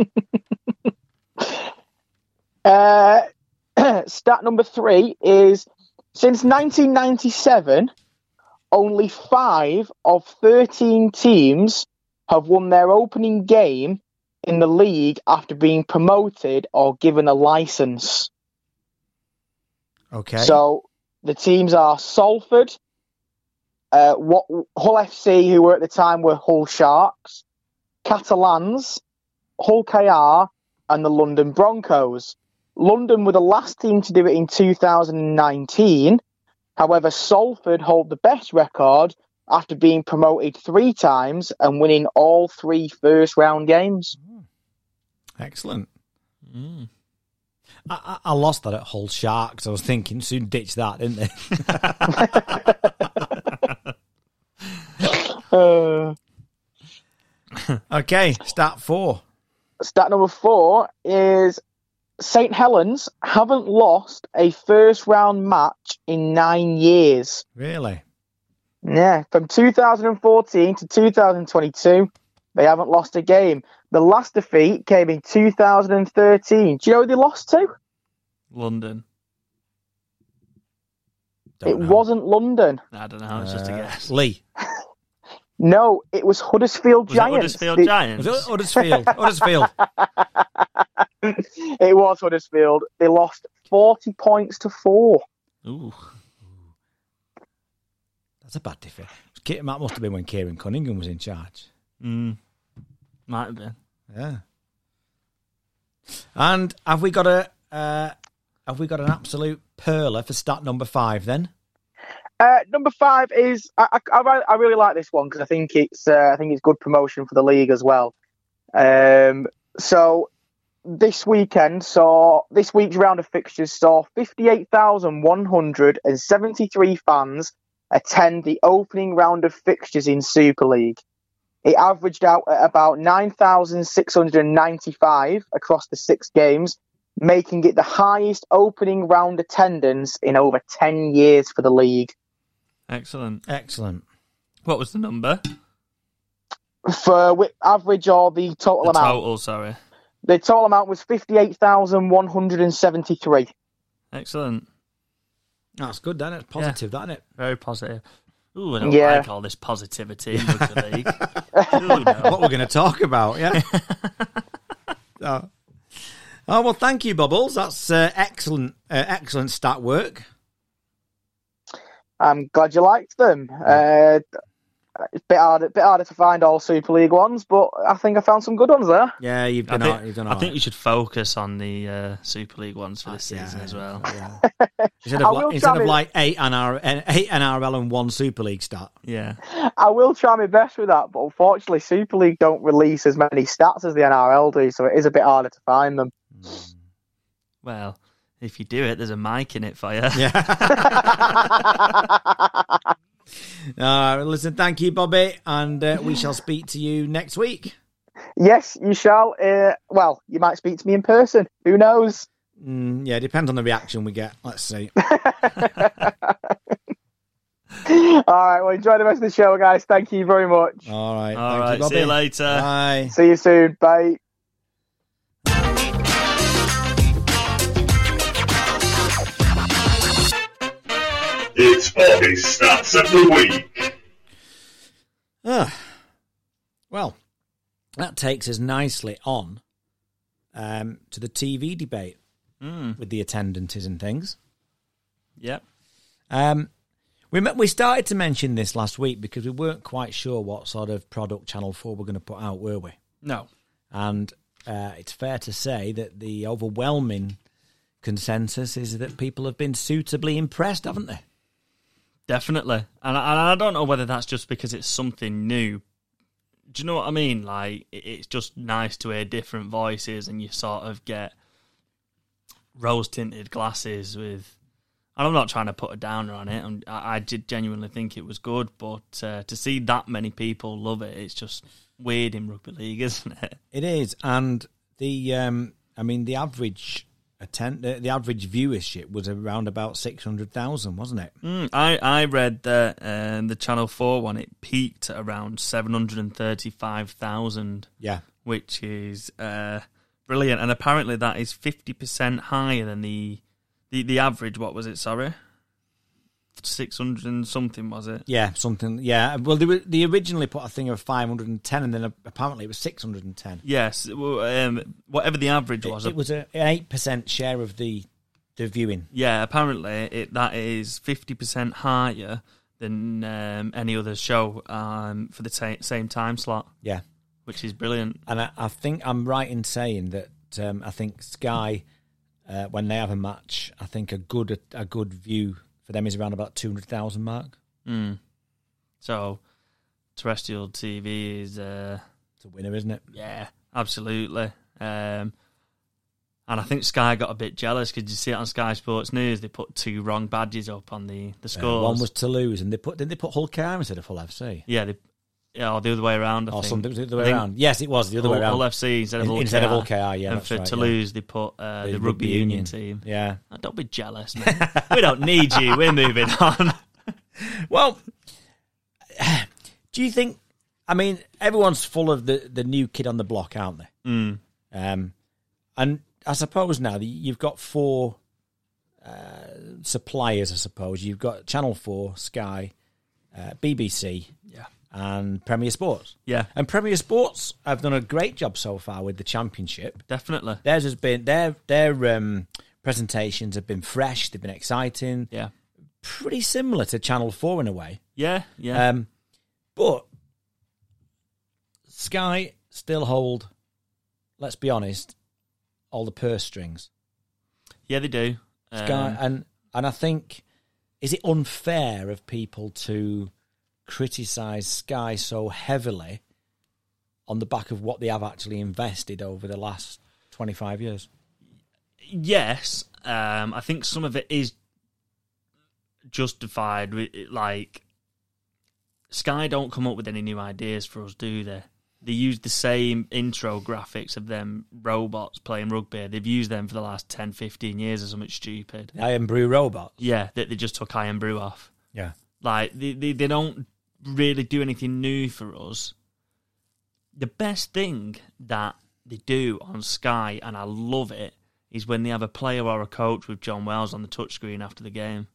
uh, stat number three is since 1997, only five of 13 teams have won their opening game in the league after being promoted or given a license. Okay. So the teams are Salford, uh, what Hull FC, who were at the time were Hull Sharks, Catalans, Hull KR, and the London Broncos. London were the last team to do it in 2019. However, Salford hold the best record after being promoted three times and winning all three first round games. Excellent. I, I, I lost that at Hull Sharks. I was thinking soon ditch that, didn't they? Uh, okay, stat four. stat number four is St. Helens haven't lost a first round match in nine years. Really? Yeah, from 2014 to 2022, they haven't lost a game. The last defeat came in 2013. Do you know who they lost to? London. Don't it know. wasn't London. I don't know. It's just a Uh, guess. Lee. No, it was Huddersfield Was it Giants. Huddersfield The- Giants? Was it Huddersfield? Huddersfield. it was Huddersfield. They lost 40 points to four. Ooh. That's a bad defeat. Ki- That must have been when Keiron Cunningham was in charge. Mm. Might have been. Yeah. And have we got a uh, have we got an absolute perler for stat number five then? Uh, number five is I, I, I, I really like this one because I think it's uh, I think it's good promotion for the league as well. Um, so this weekend saw this week's round of fixtures saw fifty eight thousand one hundred and seventy three fans attend the opening round of fixtures in Super League. It averaged out at about nine thousand six hundred and ninety five across the six games, making it the highest opening round attendance in over ten years for the league. Excellent. Excellent. What was the number? for average or the total The amount. total, sorry. The total amount was fifty-eight thousand one hundred and seventy-three. Excellent. That's good, then. It's positive, that, isn't it? Very positive. Ooh, I don't Yeah. like all this positivity in rugby league. Ooh, no. What we're going to talk about, yeah. oh. oh well, thank you, Bubbles. That's uh, excellent, uh, excellent stat work. I'm glad you liked them. Uh, it's a bit harder, bit harder to find all Super League ones, but I think I found some good ones there. Yeah, you've I think, all- you've done. I all think right. you should focus on the uh, Super League ones for this Yeah, season as well. yeah. Instead of, like, instead try of me- like eight NR, eight NRL and one Super League stat. Yeah. I will try my best with that, but unfortunately, Super League don't release as many stats as the NRL do, so it is a bit harder to find them. Well, if you do it, there's a mic in it for you. Yeah. uh, listen, thank you, Bobby, and uh, we shall speak to you next week. yes, you shall. Uh, well, you might speak to me in person. Who knows? Mm, yeah, depends on the reaction we get. Let's see. All right. Well, enjoy the rest of the show, guys. Thank you very much. All right. All thank right. you, see you later. Bye. See you soon. Bye. It's Bobby's Stats of the Week. Ah. Well, that takes us nicely on um, to the TV debate Mm. with the attendances and things. Yep. Um, we met, we started to mention this last week because we weren't quite sure what sort of product Channel Four were going to put out, were we? No. And uh, it's fair to say that the overwhelming consensus is that people have been suitably impressed, haven't they? Definitely. And I, and I don't know whether that's just because it's something new. Do you know what I mean? Like, it's just nice to hear different voices and you sort of get rose tinted glasses with. And I'm not trying to put a downer on it. and I, I did genuinely think it was good, but uh, to see that many people love it, it's just weird in rugby league, isn't it? It is, and the um, I mean the average attend the, the average viewership was around about six hundred thousand, wasn't it? Mm, I I read that um, the Channel Four one it peaked at around seven hundred and thirty five thousand. Yeah, which is uh, brilliant. And apparently, that is fifty percent higher than the, the the average. What was it? Sorry, six hundred and something was it? yeah, something. Yeah, well, they were, they originally put a thing of five hundred and ten, and then apparently it was six hundred and ten. Yes, well, um, whatever the average was. it was a, an eight percent share of the the viewing. yeah, apparently it that is fifty percent higher than um, any other show um, for the ta- same time slot, Yeah, which is brilliant. and I, I think I'm right in saying that um, I think Sky uh, when they have a match, I think a good a good view for them is around about two hundred thousand mark. Mm. So terrestrial TV is uh, It's a winner, isn't it? yeah, absolutely. Um, and I think Sky got a bit jealous because you see it on Sky Sports News. They put two wrong badges up on the the Uh, scores. one was Toulouse, and they put didn't they put Hull KR instead of Hull FC? yeah, they, yeah, or the other way around. I Or think. something was it the I way think around? Yes, it was the other Hull, way around. All FC instead of Hull instead of KR. Hull KR, yeah, and that's for right, Toulouse they put uh, the, rugby, union. team. Yeah. Oh, don't be jealous, we don't need you. We're moving on. Well, do you think? I mean, everyone's full of the the new kid on the block, aren't they? Mm. Um, and I suppose now that you've got four uh, suppliers. I suppose you've got Channel Four, Sky, uh, BBC, Yeah, and Premier Sports. yeah, And Premier Sports have done a great job so far with the championship. definitely. Theirs has been their their um, presentations have been fresh. They've been exciting. Yeah, Pretty similar to Channel Four in a way. yeah, yeah. Um, but Sky still hold. Let's be honest, all the purse strings. yeah, they do. Sky Um, and and I think is it unfair of people to criticize Sky so heavily on the back of what they have actually invested over the last twenty five years? yes, um, I think some of it is justified. Like Sky don't come up with any new ideas for us, do they? They use the same intro graphics of them robots playing rugby. They've used them for the last 10, 15 years or something stupid. I am Brew Robot. Yeah, that they just took Irn-Bru off. Yeah. Like they, they they don't really do anything new for us. The best thing that they do on Sky, and I love it, is when they have a player or a coach with Jon Wells on the touchscreen after the game.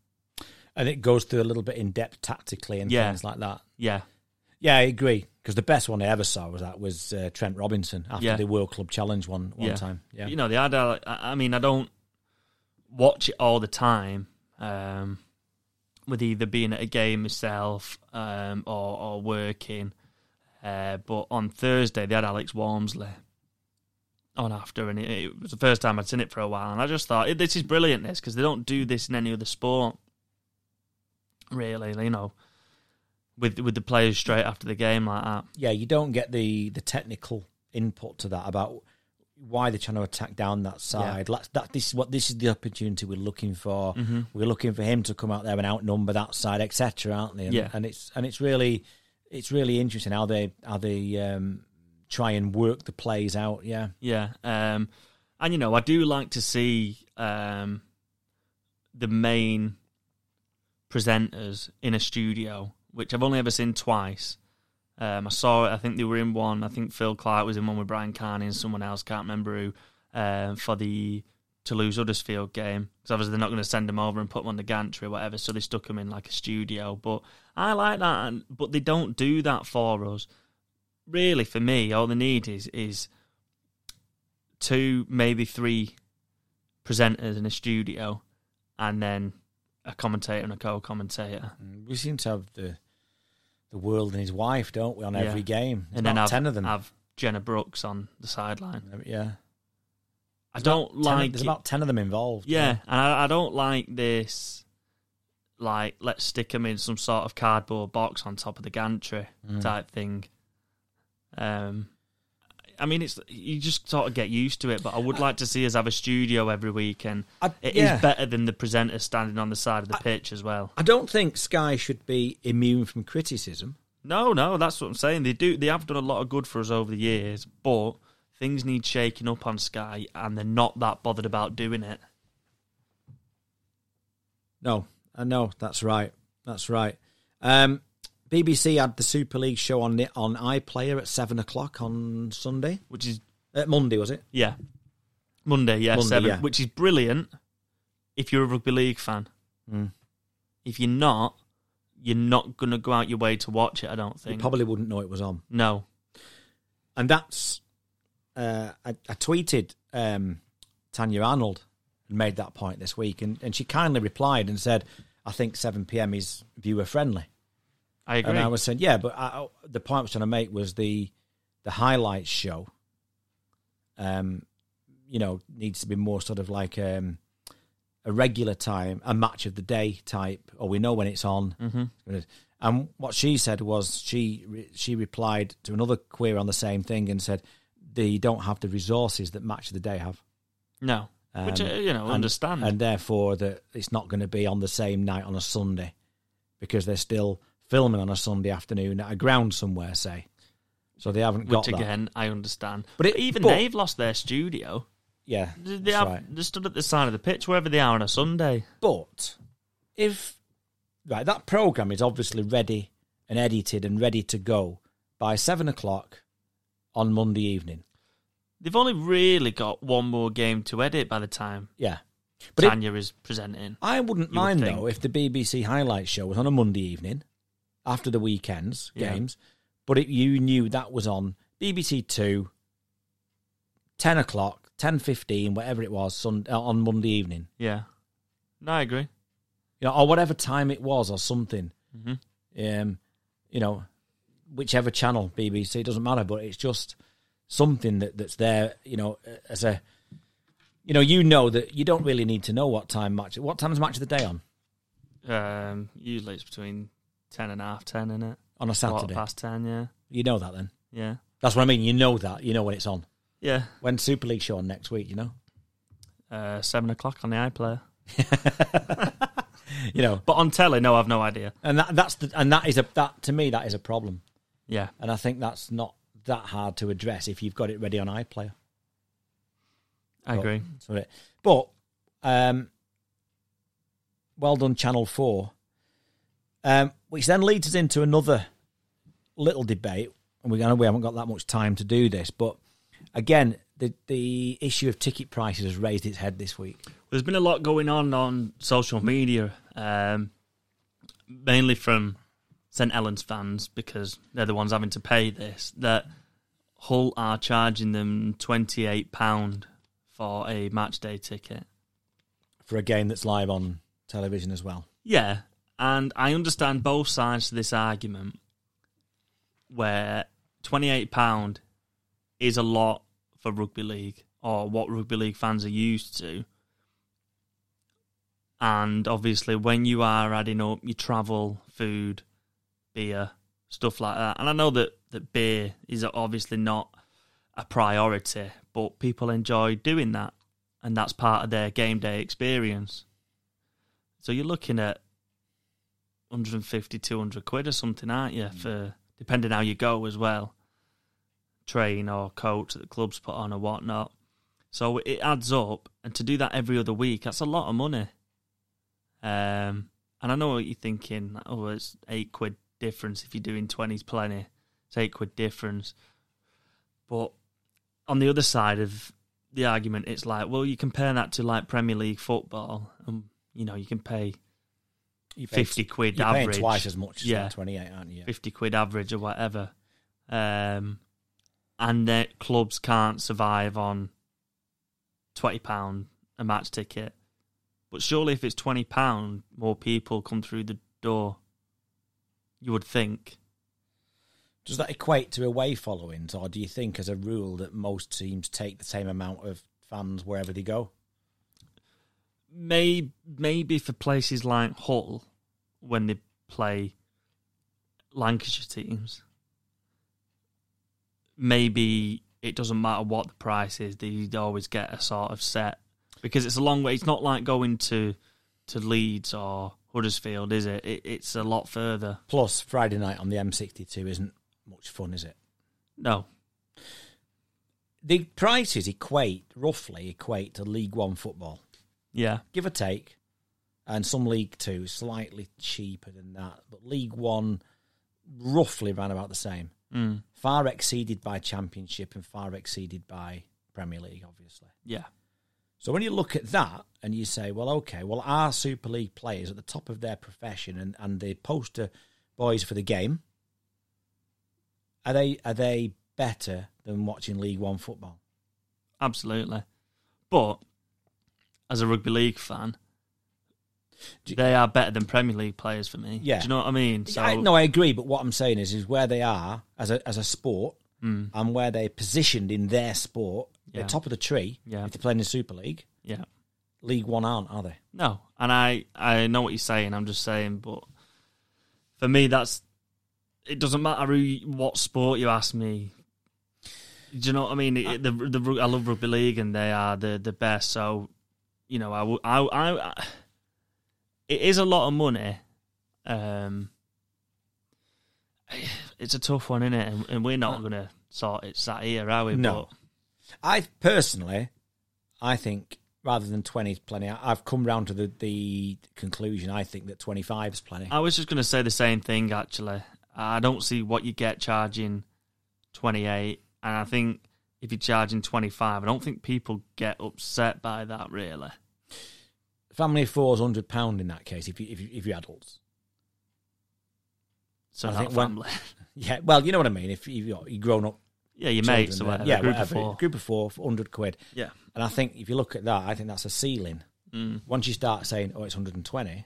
And it goes through a little bit in depth tactically and Yeah. things like that. Yeah, Yeah, I agree. Because the best one I ever saw was that was uh, Trent Robinson after Yeah. the World Club Challenge one one Yeah. time. Yeah, you know the ad. I I mean, I don't watch it all the time. Um, with either being at a game myself um, or or working. Uh, but on Thursday they had Alex Walmsley on after, and it, it was the first time I'd seen it for a while, and I just thought this is brilliant. This because they don't do this in any other sport. Really, you know, with with the players straight after the game like that. yeah. You don't get the the technical input to that about why they're trying to attack down that side. Let's, that this is what this is the opportunity we're looking for. Mm-hmm. We're looking for him to come out there and outnumber that side, etc. Aren't they? And, Yeah. and it's and it's really it's really interesting how they how they um, try and work the plays out. Yeah, Yeah, um, and you know, I do like to see um, the main presenters in a studio, which I've only ever seen twice. Um, I saw it. I think they were in one. I think Phil Clarke was in one with Brian Carney and someone else. Can't remember who um, for the Toulouse Huddersfield game because obviously they're not going to send them over and put them on the gantry or whatever. So they stuck them in like a studio. But I like that, and, but they don't do that for us. Really, for me, all they need is is two, maybe three presenters in a studio, and then a commentator and a co-commentator, we seem to have the the world and his wife, don't we, on Yeah. every game? There's and then have, ten of them. have Jenna Brooks on the sideline. yeah, I don't Ten- like There's it- about ten of them involved. Yeah, and I, I don't like this. Like, let's stick them in some sort of cardboard box on top of the gantry Mm. type thing. Um, I mean, it's you just sort of get used to it. But I would like to see us have a studio every week, and I, it is yeah. better than the presenter standing on the side of the pitch as well. I don't think Sky should be immune from criticism. No, no, that's what I'm saying. They do. They have done a lot of good for us over the years, but things need shaking up on Sky, and they're not that bothered about doing it. No, I know that's right. That's right. Um, BBC had the Super League show on on iPlayer at seven o'clock on Sunday. Which is Uh, Monday was it? Yeah. Monday, yeah, Monday, seven, yeah. which is brilliant if you're a rugby league fan. Mm. If you're not, you're not going to go out your way to watch it, I don't think. You probably wouldn't know it was on. no. And that's uh, I, I tweeted um, Tanya Arnold and made that point this week, and, and she kindly replied and said, "I think seven pm is viewer friendly." I agree. And I was saying, yeah, but I, the point I was trying to make was the the highlights show. Um, you know, needs to be more sort of like um, a regular time, a match of the day type, or we know when it's on. Mm-hmm. And what she said was she she replied to another query on the same thing and said they don't have the resources that match of the day have. No, which Um, uh, you know and- understand. and therefore that it's not going to be on the same night on a Sunday because they're still filming on a Sunday afternoon at a ground somewhere, say. So they haven't got which that. again, I understand. But But, even but- they've lost their studio. Yeah, They, have, right. they stood at the side of the pitch wherever they are on a Sunday. But if right, that program is obviously ready and edited and ready to go by seven o'clock on Monday evening. They've only really got one more game to edit by the time Yeah, but it, Tanya is presenting. I wouldn't You would mind though if the BBC highlights show was on a Monday evening after the weekends Yeah. games, but it, you knew that was on BBC Two, ten o'clock, ten fifteen, whatever it was, sun, uh, on Monday evening. Yeah, no, I agree. you know, or whatever time it was, or something. Mhm. Um, you know, whichever channel, BBC, it doesn't matter, but it's just something that that's there. You know, as a, you know, you know that you don't really need to know what time match. What time's match of the day on Um, usually it's between ten and half ten, isn't it? on a Quarter Saturday? past ten. Yeah, You know that then. yeah, That's what I mean. You know that. You know when it's on. yeah. When Super League show on next week, you know. Uh, seven o'clock on the iPlayer. You know, But on telly, no, I've no idea. and that that's the and that is a that to me that is a problem, Yeah, and I think that's not that hard to address if you've got it ready on iPlayer. I But- agree. So it, but um, well done, Channel Four. Um, which then leads us into another little debate, and we I know we haven't got that much time to do this, but again, the the issue of ticket prices has raised its head this week. There's been a lot going on on social media, um, mainly from St Helens fans because they're the ones having to pay this. That Hull are charging them twenty eight pound for a match day ticket. for a game that's live on television as well. Yeah, and I understand both sides to this argument, where twenty eight pound is a lot for rugby league or what rugby league fans are used to. And obviously, when you are adding up your travel, food, beer, stuff like that, and I know that, that beer is obviously not a priority, but people enjoy doing that, and that's part of their game day experience. So you're looking at 150, 200 quid or something, aren't you? For depending how you go as well, train or coach that the clubs put on or whatnot. So it adds up, and to do that every other week, that's a lot of money. Um, and I know what you're thinking. Oh, it's eight quid difference if you're doing twenties plenty. It's eight quid difference. But on the other side of the argument, it's like, well, you compare that to like Premier League football, and you know you can pay You pay- 50 quid You're average. twice as much as Yeah. yeah. 28, aren't you? 50 quid average or whatever. Um, and that clubs can't survive on £20 a match ticket. But surely if it's £20, more people come through the door. You would think. Does that equate to away followings, or do you think, as a rule, that most teams take the same amount of fans wherever they go? May, maybe for places like Hull, when they play Lancashire teams, maybe it doesn't matter what the price is, they always get a sort of set. Because it's a long way. It's not like going to, to Leeds or Huddersfield, is it? it? It's a lot further. Plus, Friday night on the M62 isn't much fun, is it? No. The prices equate, roughly equate to League One football, Yeah. give or take. And some League Two slightly cheaper than that, but League One roughly ran about the same. Mm. Far exceeded by Championship and far exceeded by Premier League, obviously. Yeah. So when you look at that and you say, well, okay, well, our Super League players at the top of their profession and, and the poster boys for the game, are they are they better than watching League One football? Absolutely. But as a rugby league fan, They are better than Premier League players for me. Yeah. Do you know what I mean? So I, no, I agree, but what I'm saying is, is where they are as a as a sport Mm. and where they're positioned in their sport They're top of the tree. Yeah. If they're playing in the Super League, Yeah. League One aren't, are they? No, and I I know what you're saying. I'm just saying, but for me, that's it. Doesn't matter who, what sport you ask me. Do you know what I mean? It, the, the I love rugby league, and they are the the best. So, you know, I I, I, I it is a lot of money. Um, it's a tough one, isn't it? And, and we're not going to sort it sat here, are we? No. I personally, I think rather than twenty is plenty. I've come round to the, the conclusion. I think that twenty five is plenty. I was just going to say the same thing. Actually, I don't see what you get charging twenty eight, and I think if you're charging twenty five, I don't think people get upset by that really. Family of four is hundred pound in that case. If you if you, if you're adults, So I think when- family. yeah. Well, you know what I mean. If you've you're grown up, yeah, your children, mates or whatever. yeah, group whatever, of four. group of four, for hundred quid. Yeah. And I think if you look at that, I think that's a ceiling. Mm. Once you start saying, "Oh, it's 120,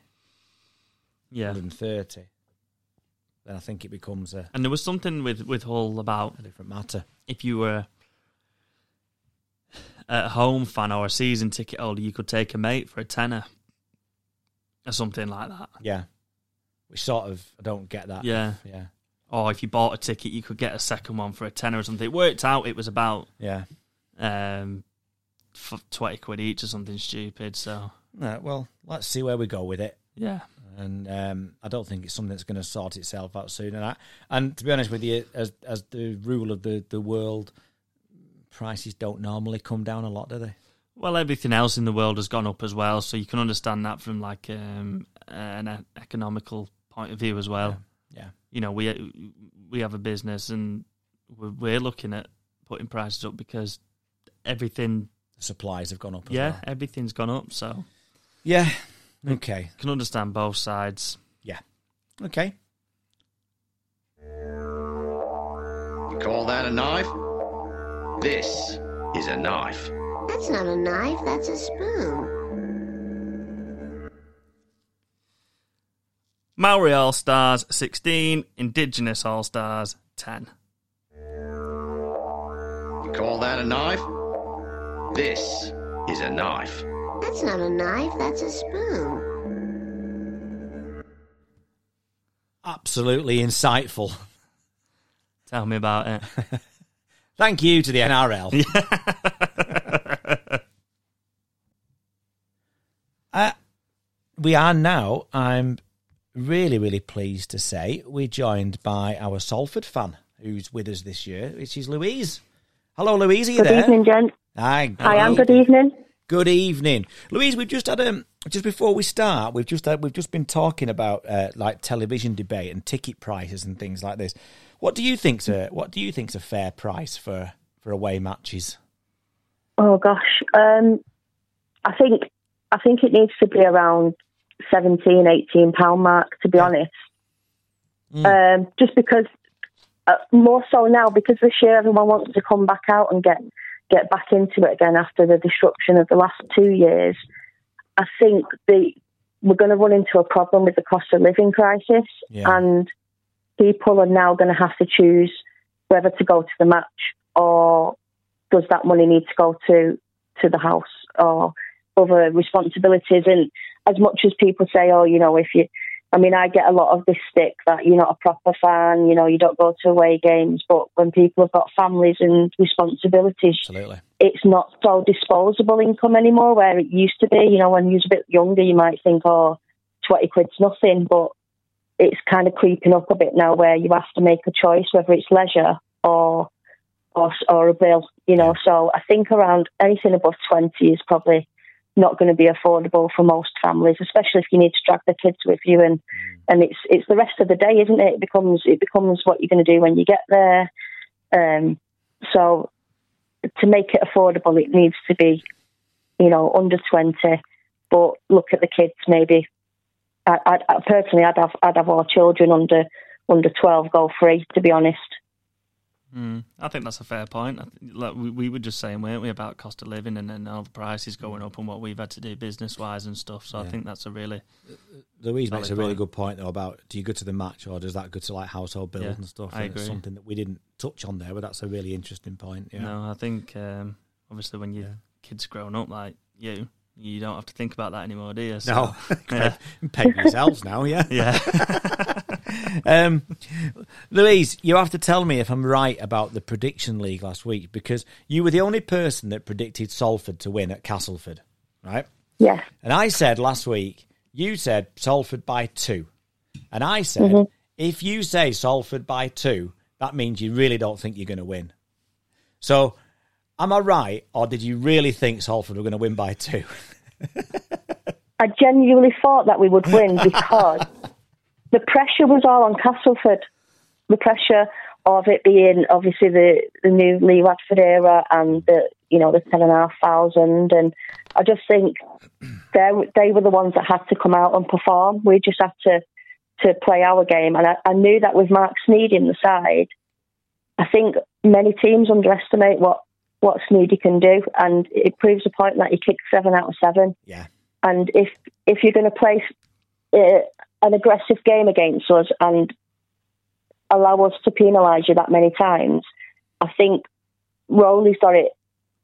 Yeah. 130," then I think it becomes a, And there was something with with Hull about a different matter. if you were a home fan or a season ticket holder, you could take a mate for a tenner or something like that. Yeah, which sort of I don't get that. Yeah. yeah, Or if you bought a ticket, you could get a second one for a tenner or something. It worked out. It was about yeah. um, f- twenty quid each or something stupid. So No, well, let's see where we go with it. yeah, and um, I don't think it's something that's going to sort itself out soon. And, I, and to be honest with you, as as the rule of the, the world, prices don't normally come down a lot, do they? well, everything else in the world has gone up as well. So you can understand that from like um, an e- economical point of view as well. Yeah, You know, we we have a business and we're, we're looking at putting prices up because everything, the supplies have gone up. As yeah, well. everything's gone up. So yeah. Okay, can understand both sides. Yeah, okay. You call that a knife? This is a knife. That's not a knife, that's a spoon. Maori All Stars sixteen, Indigenous All Stars ten. You call that a knife? This is a knife. That's not a knife, that's a spoon. Absolutely insightful. Tell me about it. Thank you to the NRL. uh, we are now, I'm really, really pleased to say, we're joined by our Salford fan who's with us this year, which is Louise. Hello, Louise, are you Good there? evening, gents. Hi. I am. Good evening. Good evening, Louise. We've just had um just before we start, we've just had, we've just been talking about uh, like television debate and ticket prices and things like this. What do you think's a what do you think's a fair price for for away matches? Oh gosh, um, I think I think it needs to be around 17, 18 pound mark. To be honest, um, just because uh, more so now because this year everyone wants to come back out and get get back into it again after the disruption of the last two years. I think the we're going to run into a problem with the cost of living crisis, Yeah. and people are now going to have to choose whether to go to the match or does that money need to go to to the house or other responsibilities. And as much as people say, oh, you know, if you, I mean, I get a lot of this stick that you're not a proper fan, you know, you don't go to away games, but when people have got families and responsibilities, Absolutely. It's not so disposable income anymore where it used to be. You know, when you was a bit younger, you might think, oh, 20 quid's nothing, but it's kind of creeping up a bit now where you have to make a choice whether it's leisure or or, or a bill, you know. So I think around anything above 20 is probably not going to be affordable for most families, especially if you need to drag the kids with you and and it's it's the rest of the day, isn't it? It becomes it becomes what you're going to do when you get there. Um, so to make it affordable, it needs to be, you know, under 20. But look at the kids, maybe. I, I, personally, I'd have I'd have all children under under 12 go free. To be honest, Mm, I think that's a fair point. I think, like we, we were just saying, weren't we, about cost of living and then all the prices going up and what we've had to do business wise and stuff. So I think that's a really Louise makes a really good point though about do you go to the match or does that go to like household bills Yeah, and stuff? I and it's agree. something that we didn't touch on there, but that's a really interesting point. Yeah. no. I think um, obviously when your kids grown up like you, you don't have to think about that anymore, do you? So, No, yeah. pay yourselves now, yeah. yeah. Um, Louise, you have to tell me if I'm right about the prediction league last week because you were the only person that predicted Salford to win at Castleford, right? Yes. And I said last week, you said Salford by two. And I said, if you say Salford by two, that means you really don't think you're going to win. So, am I right, or did you really think Salford were going to win by two? I genuinely thought that we would win because the pressure was all on Castleford. The pressure of it being obviously the, the new Lee Radford era and the you know the ten and a half thousand and I just think they they were the ones that had to come out and perform. We just had to to play our game and I, I knew that with Mark Sneedy in the side, I think many teams underestimate what what Sneedy can do and it proves the point that he kicked seven out of seven. Yeah. And if if you're going to play uh, an aggressive game against us and allow us to penalise you that many times, I think Rowley's got it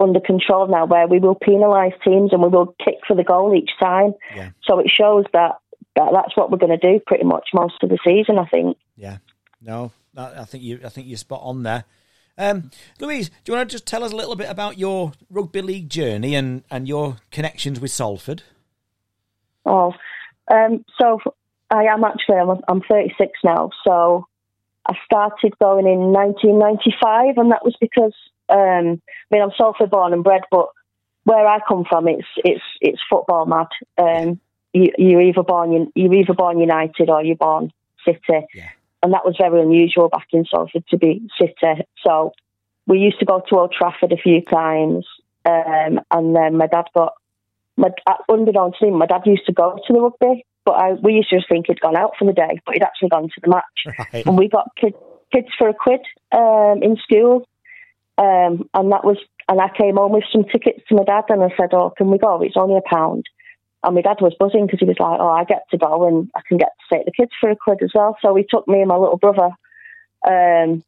under control now, where we will penalise teams and we will kick for the goal each time. Yeah. So it shows that, that that's what we're going to do pretty much most of the season. I think. Yeah. No, I think you. I think you're spot on there. Um, Louise, do you want to just tell us a little bit about your rugby league journey and, and your connections with Salford? Oh, um, so I am actually I'm, I'm 36 now. So I started going in 1995, and that was because um, I mean I'm Salford born and bred, but where I come from, it's it's it's football mad. Um, you, you're either born you're either born United or you're born City, Yeah. and that was very unusual back in Salford to be City. So we used to go to Old Trafford a few times, um, and then my dad got my uh, unbeknownst to him, my dad used to go to the rugby, but I, we used to just think he'd gone out for the day, but he'd actually gone to the match. Right. And we got kid, kids for a quid um, in school, um, and that was. And I came home with some tickets to my dad, and I said, "Oh, can we go? It's only a pound." And my dad was buzzing because he was like, "Oh, I get to go, and I can get to take the kids for a quid as well." So he took me and my little brother. Um,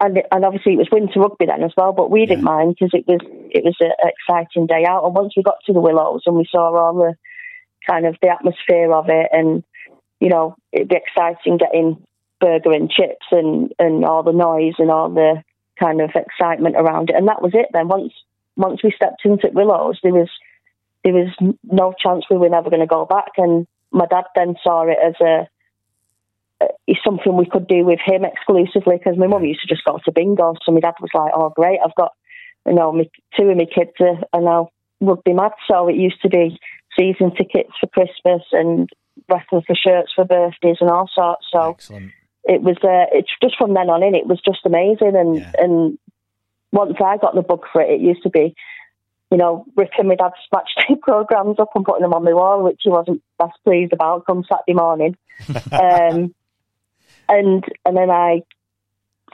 and and obviously it was winter rugby then as well, but we didn't mind because it was it was an exciting day out. And once we got to the Willows and we saw all the kind of the atmosphere of it, and you know it'd be exciting getting burger and chips and and all the noise and all the kind of excitement around it. And that was it. Then once once we stepped into Willows, there was there was no chance we were never going to go back. And my dad then saw it as a something we could do with him exclusively because my mum used to just go to bingo. So my dad was like, "Oh, great! I've got you know me, two of my kids are, are now rugby mad." So it used to be season tickets for Christmas and replica shirts for birthdays and all sorts. So Excellent. it was uh, it's just from then on in it was just amazing and Yeah. and once I got the bug for it it used to be you know ripping my dad's match day programs up and putting them on my wall which he wasn't best pleased about come Saturday morning um, and and then I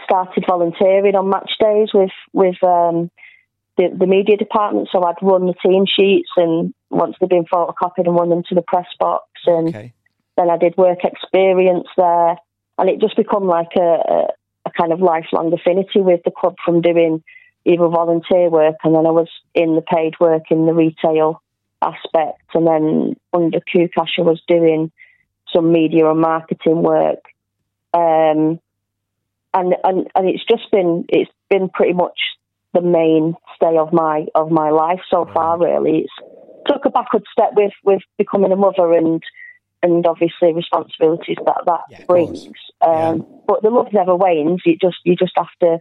started volunteering on match days with with um, the, the media department so I'd run the team sheets and once they'd been photocopied and run them to the press box. And Okay. then I did work experience there, and it just become like a, a, a kind of lifelong affinity with the club from doing either volunteer work, and then I was in the paid work in the retail aspect, and then under Koukash I was doing some media and marketing work, um, and and and it's just been it's been pretty much the mainstay of my of my life so far. Really, it's took a backward step with with becoming a mother and and obviously responsibilities that that Yeah, brings. course. Um, But the love never wanes. You just you just have to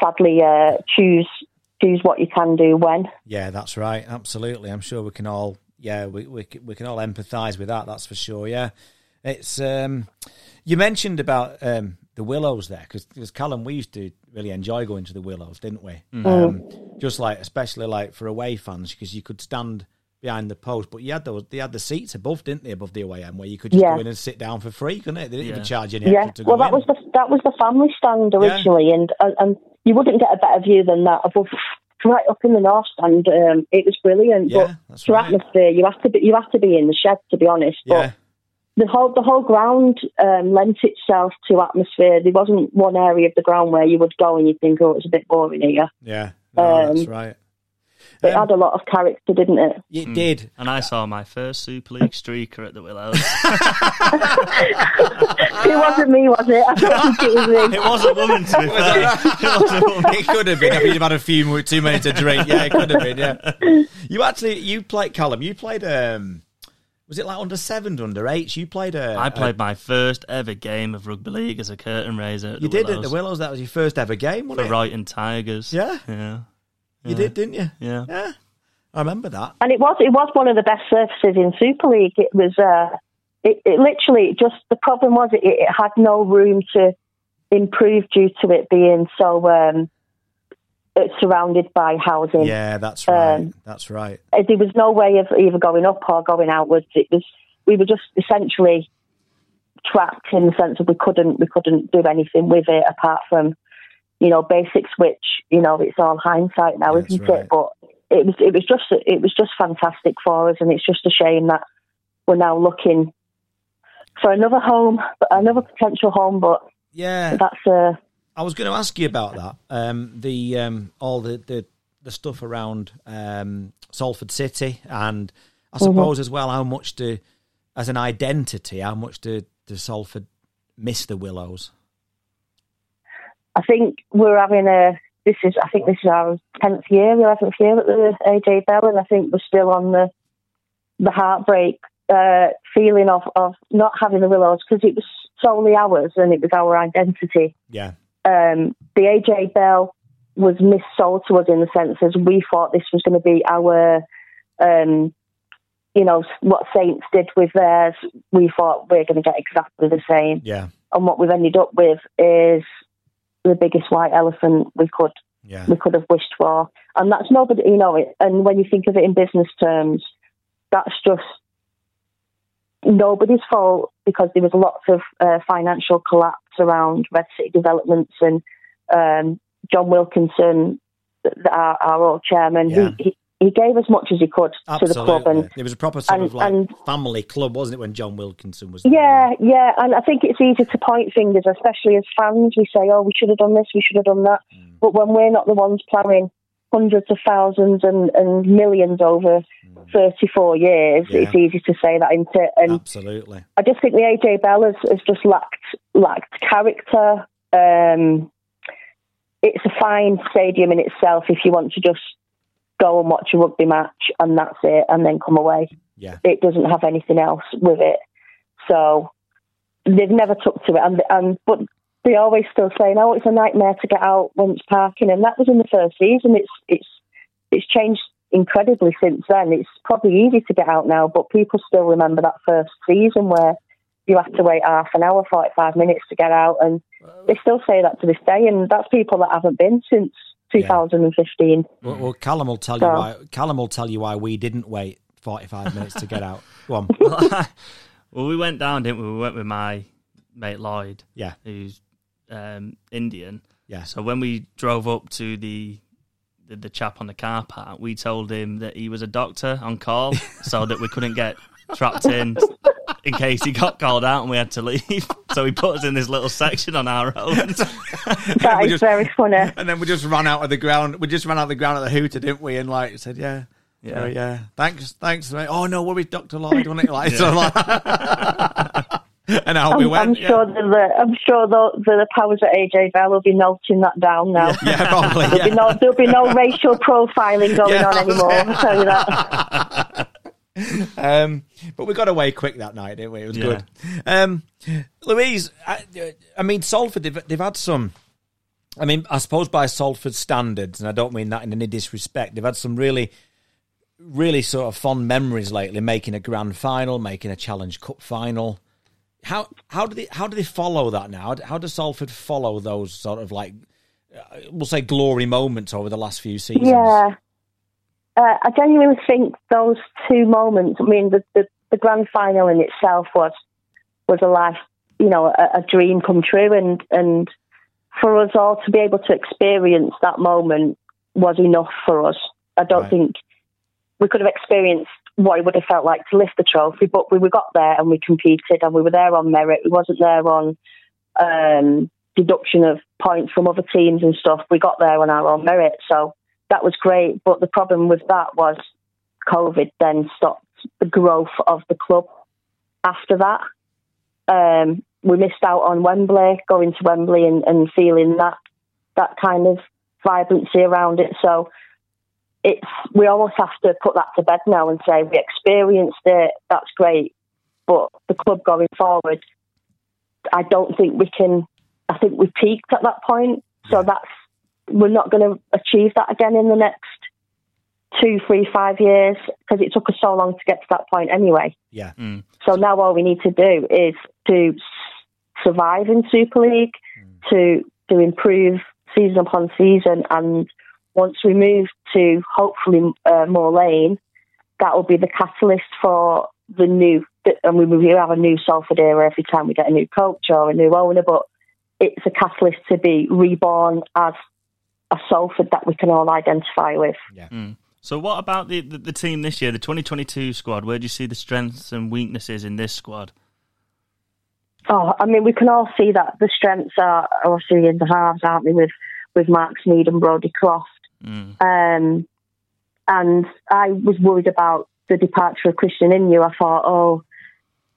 sadly uh, choose choose what you can do when. Yeah, that's right. Absolutely. I'm sure we can all. Yeah, we we we can all empathise with that. That's for sure. Yeah, it's. um You mentioned about um the Willows there because Callum, we used to really enjoy going to the Willows, didn't we? Um, just like especially like for away fans because you could stand behind the post, but you had those. They had the seats above, didn't they? Above the away end where you could just Yeah. go in and sit down for free, couldn't it? They didn't even Yeah. charge any Yeah. extra to Well, go that in. was the that was the family stand originally, and, and and you wouldn't get a better view than that above. Right up in the north stand, um, it was brilliant. Yeah, but that's for right. atmosphere, you have to be you have to be in the shed to be honest. But yeah, the whole the whole ground um, lent itself to atmosphere. There wasn't one area of the ground where you would go and you'd think, oh, it's a bit boring here. yeah, no, that's um, right. It Um, had a lot of character, didn't it? It did. And I saw my first Super League streaker at the Willows. It wasn't me, was it? I don't think it was me. it was a woman, to be fair. It was a woman. it could have been if you'd have had a few more, too many to drink. Yeah, it could have been. Yeah. You actually you played Callum. You played um. Was it like under sevens, under eights? You played a. I played my first ever game of rugby league as a curtain raiser. At You the did Willows at the Willows. That was your first ever game, for wasn't it? Brighton Tigers. Yeah. yeah, You did, didn't you? yeah. Yeah. I remember that. And it was it was one of the best surfaces in Super League. It was uh, it, it literally just the problem was it, it had no room to improve due to it being so um, it's surrounded by housing. Yeah, that's right. Um, that's right. Uh, There was no way of either going up or going outwards. It was we were just essentially trapped in the sense that we couldn't we couldn't do anything with it apart from you know basics, which you know it's all hindsight now, That's isn't right. it? But it was it was just it was just fantastic for us, and it's just a shame that we're now looking for another home, another potential home. But Yeah. that's uh, I was going to ask you about that. Um, the um, all the, the the stuff around um, Salford City, and I suppose as well how much do, as an identity, how much do, do Salford miss the Willows? I think we're having a. This is, I think, this is our tenth year, eleventh year at the AJ Bell, and I think we're still on the the heartbreak uh, feeling of of not having the Willows because it was solely ours and it was our identity. Yeah, Um, the AJ Bell was missold to us in the sense as we thought this was going to be our, um, you know, what Saints did with theirs. We thought we're going to get exactly the same yeah, and what we've ended up with is the biggest white elephant we could yeah, we could have wished for, and that's nobody, you know. It, and when you think of it in business terms, that's just nobody's fault because there was lots of uh, financial collapse around Red City developments and um, John Wilkinson, our, our old chairman, Yeah. he, he he gave as much as he could to the club and It was a proper sort and- of like and- family club, wasn't it? When John Wilkinson was there? Yeah, yeah, and I think it's easy to point fingers, especially as fans. We say, "Oh, we should have done this, we should have done that," Mm. but when we're not the ones plowing hundreds of thousands and, and millions over thirty-four years, Mm. Yeah. it's easy to say that, isn't it? And absolutely. I just think the AJ Bell has, has just lacked lacked character. Um, it's a fine stadium in itself if you want to just go and watch a rugby match and that's it, and then come away Yeah, it doesn't have anything else with it. So they've never took to it, and and but they always still say, "Oh, it's a nightmare to get out when it's parking," and that was in the first season. It's it's it's changed incredibly since then. It's probably easy to get out now, but people still remember that first season where you have to wait half an hour, forty five minutes to get out, and they still say that to this day, and that's people that haven't been since. 2015. Well, well, Callum will tell you why. Callum will tell you why we didn't wait forty-five minutes to get out. Go on. well, we went down, didn't we? We went with my mate Lloyd, Yeah, who's um, Indian. yeah. So when we drove up to the, the the chap on the car park, we told him that he was a doctor on call, so that we couldn't get trapped in in case he got called out and we had to leave. So he put us in this little section on our own. That We is just- very funny. And then we just ran out of the ground. We just ran out of the ground at the hooter, didn't we? And like said, yeah, yeah, Yeah. yeah. Thanks, thanks. Mate. Oh no worries, Doctor Lloyd. Wasn't it like so? Like, and how we I'm, went. I'm yeah. sure that the I'm sure the, the, the powers at AJ Bell will be noting that down now. Yeah, probably. There'll, be no, there'll be no racial profiling going Yeah, on anymore. I'll tell you that. um, but we got away quick that night, didn't we? It was Yeah. good. Um, Louise, I, I mean, Salford, they've, they've had some. I mean, I suppose by Salford standards, and I don't mean that in any disrespect, they've had some really, really sort of fond memories lately, making a grand final, making a Challenge Cup final. How how do they how do they follow that now? How, how does Salford follow those sort of like uh, we'll say glory moments over the last few seasons? Yeah. Uh, I genuinely think those two moments, I mean, the, the, the grand final in itself was was a life, you know, a, a dream come true. And, and for us all to be able to experience that moment was enough for us. I don't Right. think we could have experienced what it would have felt like to lift the trophy, but we, we got there and we competed and we were there on merit. We wasn't there on um, deduction of points from other teams and stuff. We got there on our own merit. So that was great. But the problem with that was COVID then stopped the growth of the club after that. Um, we missed out on Wembley, going to Wembley and, and feeling that that kind of vibrancy around it. So it's we almost have to put that to bed now and say we experienced it. That's great, but the club going forward, I don't think we can. I think we peaked at that point, so that's we're not going to achieve that again in the next two, three, five years because it took us so long to get to that point anyway. Yeah. So now all we need to do is to survive in Super League, to to improve season upon season, and once we move to hopefully uh, more lane, that will be the catalyst for the new. And we we have a new Salford era every time we get a new coach or a new owner, but it's a catalyst to be reborn as a Salford that we can all identify with. Yeah. So, what about the, the, the team this year, the 2022 squad? Where do you see the strengths and weaknesses in this squad? Oh, I mean, we can all see that the strengths are obviously in the halves, aren't they, with with Marc Sneyd and Brodie Croft. Um, and I was worried about the departure of Krisnan Inu. I thought, oh,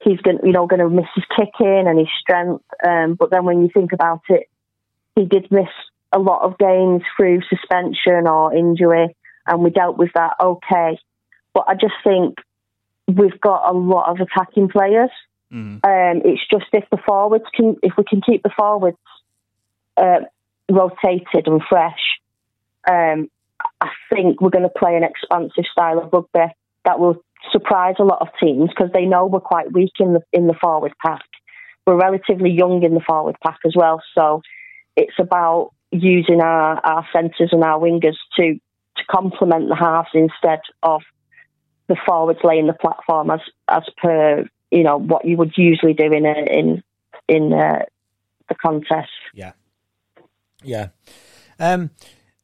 he's going, you know, going to miss his kicking and his strength. Um, but then when you think about it, he did miss a lot of games through suspension or injury, and we dealt with that okay. But I just think we've got a lot of attacking players. Um, it's just if the forwards can, if we can keep the forwards uh, rotated and fresh, um, I think we're going to play an expansive style of rugby that will surprise a lot of teams because they know we're quite weak in the in the forward pack. We're relatively young in the forward pack as well, so it's about using our, our centres and our wingers to to complement the halves instead of the forwards laying the platform as as per you know what you would usually do in a, in in uh, the contest. Yeah. Yeah. Um,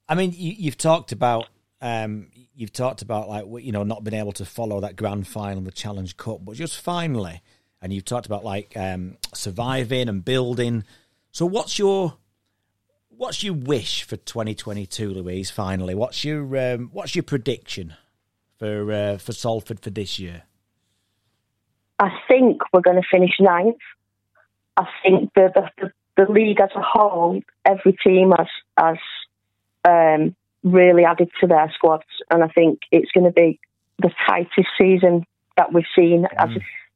I mean, you, you've talked about um, you've talked about like you know not being able to follow that grand final, the Challenge Cup, but just finally, and you've talked about like um, surviving and building. So, what's your what's your wish for 2022, Louise? Finally, what's your um, what's your prediction for uh, for Salford for this year? I think we're going to finish ninth. I think the the, the, league as a whole, every team has has um, really added to their squads, and I think it's going to be the tightest season that we've seen as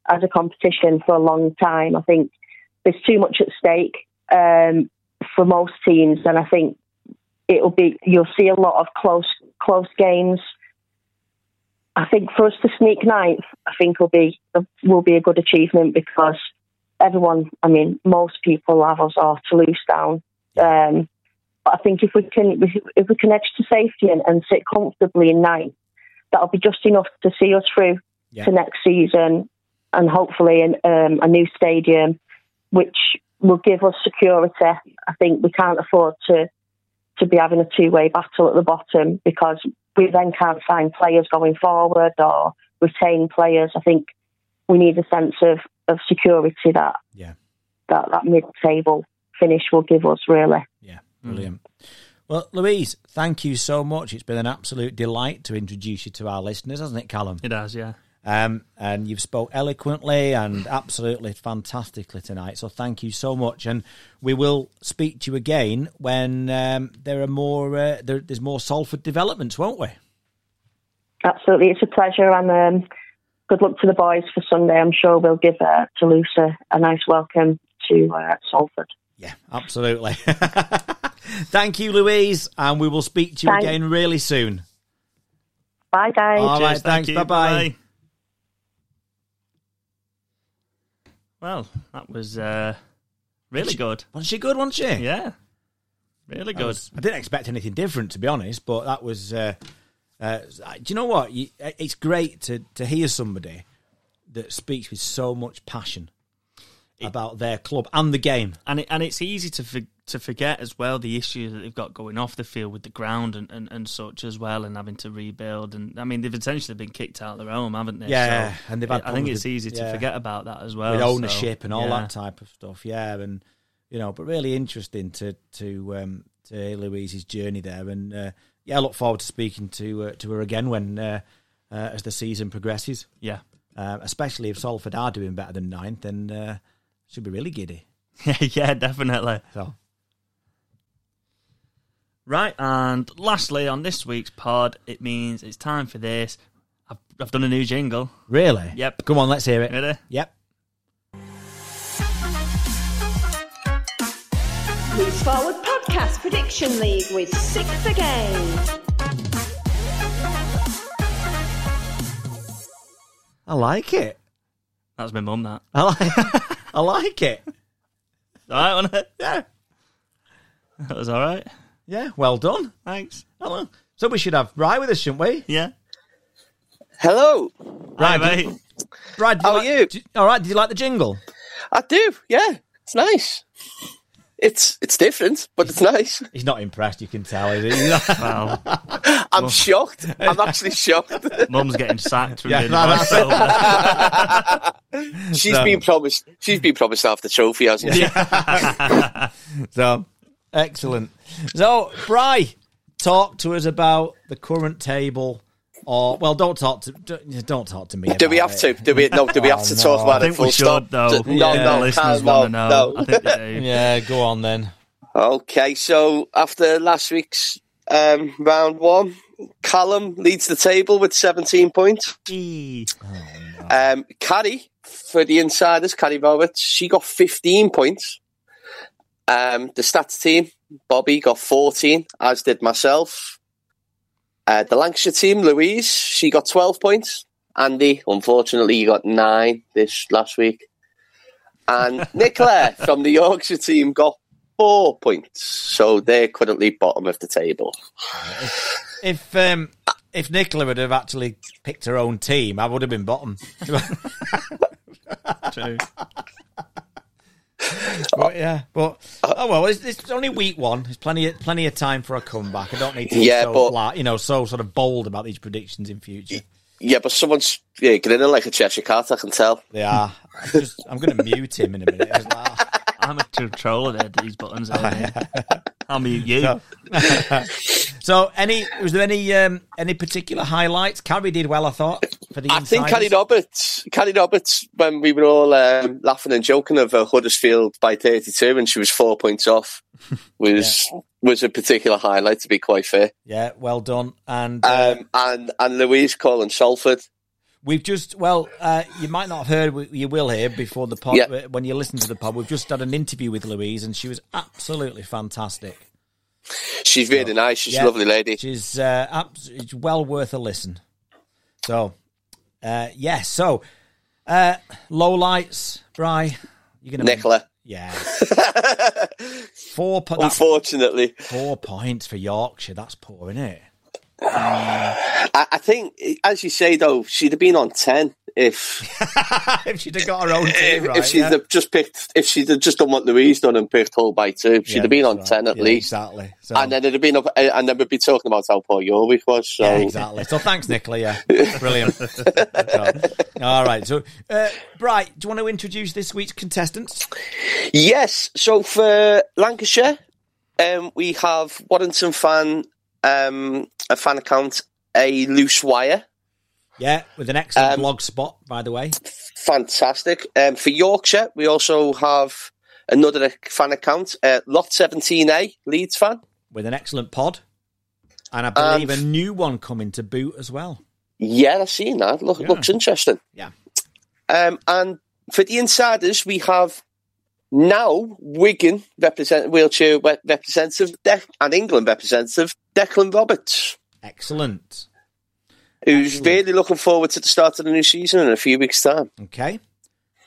as a competition for a long time. I think there's too much at stake um, for most teams, and I think it'll be you'll see a lot of close close games. I think for us to sneak ninth, I think will be will be a good achievement because everyone, I mean, most people have us or Toulouse down. Um, but I think if we can if we can edge to safety and, and sit comfortably in ninth, that'll be just enough to see us through Yeah. to next season and hopefully an, um, a new stadium, which will give us security. I think we can't afford to to be having a two way battle at the bottom because we then can't find players going forward or retain players. I think we need a sense of, of security that Yeah. that, that mid table finish will give us really. Yeah, brilliant. Well, Louise, thank you so much. It's been an absolute delight to introduce you to our listeners, hasn't it, Callum? It has, yeah. Um, and you've spoke eloquently and absolutely fantastically tonight. So thank you so much. And we will speak to you again when um, there are more. Uh, there, there's more Salford developments, won't we? Absolutely, it's a pleasure and um, good luck to the boys for Sunday. I'm sure we'll give uh, Toulouse a, a nice welcome to uh, Salford. Yeah, absolutely. thank you, Louise, and we will speak to you Thanks. again really soon. Bye, guys. All right, Cheers, thank thanks. Bye bye. Well, that was uh, really good. Wasn't she good? Wasn't she? Yeah, really good. was- I didn't expect anything different, to be honest. But that was. Uh, uh, do you know what? You, it's great to to hear somebody that speaks with so much passion about their club and the game. and it, and it's easy to for, to forget as well the issues that they've got going off the field with the ground and, and, and such as well, and having to rebuild. And I mean, they've essentially been kicked out of their home, haven't they? Yeah, So and they've had I think it's with- easy to yeah. forget about that as well. with so, ownership and all yeah. that type of stuff. Yeah, and you know, but really interesting to to um, to Louise's journey there, and uh, yeah, I look forward to speaking to uh, to her again when uh, uh, as the season progresses. Yeah. Uh, especially if Salford are doing better than ninth, then uh, she'll be really giddy. yeah, definitely. So Right, and lastly, on this week's pod, it means it's time for this. I've, I've done a new jingle. really, Yep. Come on, let's hear it. Ready? Yep. Loose Forward Podcast Prediction League with six again. I like it. That was my mum, that. I like. I like it. All right, wasn't it? Yeah. That was all right. Yeah. Well done. Thanks. Hello. So we should have Bry with us, shouldn't we? Yeah. Hello. Hi, Right, mate. Bry, did How are like- you? did- all right. Did you like the jingle? I do. Yeah, it's nice. It's it's different, but it's nice. He's not impressed. You can tell. Is he? Well, I'm shocked. I'm actually shocked. mum's getting sacked from Yeah, being no, the that's voiceover. She's So- been promised. She's been promised half the trophy, hasn't she? so excellent. So Bry, talk to us about the current table. Or well, don't talk to don't, don't talk to me. Do we about have to? Do we? No. Do we have Oh, to no. talk about I it full we stop? should, though. No, yeah, no, listeners no, want to know. no. Think they. Yeah, go on then. Okay, so after last week's um, round one, Callum leads the table with 17 points. Eee. Um, Carrie, for the insiders, Carrie Roberts, she got 15 points. Um, the stats team, Bobby got 14, as did myself. Uh, the Lancashire team, Louise, she got 12 points. Andy, unfortunately, you got nine this last week. And Nicola from the Yorkshire team got four points. So they're currently bottom of the table. If um, if Nicola would have actually picked her own team, I would have been bottom. True. But yeah, but oh well, it's, it's only week one. There's plenty of, plenty of time for a comeback. I don't need to be Yeah, so but- flat, you know, so sort of bold about these predictions in future. Yeah, but someone's yeah, grinning like a Cheshire cat, I can tell. They are. I'm, just, I'm going to mute him in a minute. It's like, I'm a controller there, these buttons. There, I'll mute you. So, so any was there any um, any particular highlights? Carrie did well, I thought. For the I think. Carrie Roberts, Carrie Roberts, when we were all um, laughing and joking of uh, Huddersfield by 32 and she was four points off, was was a particular highlight, to be quite fair. Yeah, well done. And uh, Um, and, and Louise calling Salford. We've just well, uh, you might not have heard, you will hear before the pod. Yeah. uh, When you listen to the pod, we've just had an interview with Louise, and she was absolutely fantastic. She's really nice. She's Yeah. a lovely lady. She's uh, abs- it's well worth a listen. So, uh, yes. So, uh, low lights, Bry. You're gonna Nicola. Yeah. Four. Po- Unfortunately, four points for Yorkshire. That's poor, isn't it? I, I think, as you say though, she'd have been on 10 if if she'd have got her own team, if, right? if she'd yeah. have just picked if she'd have just done what Louise done and picked Hull by two, she'd Yeah, have been on right. 10 at Yeah, least. Exactly. So, And then it'd have been up, and then we'd be talking about how poor Yorwick was. So yeah, exactly. So thanks, Nicola. Yeah, brilliant. All right. So, uh, Bright, do you want to introduce this week's contestants? Yes. So for Lancashire, um, we have Warrington fan, um, a fan account, a loose wire. Yeah, with an excellent Um, blog spot, by the way. Fantastic. Um, for Yorkshire, we also have another fan account, uh, Lot 17A, Leeds fan. with an excellent pod, and I believe Um, a new one coming to boot as well. Yeah, I've seen that. Look, Yeah. Looks interesting. Yeah. Um, and for the insiders, we have now Wigan represent wheelchair representative and England representative Declan Roberts, Excellent. who's Excellent. really looking forward to the start of the new season in a few weeks' time. Okay.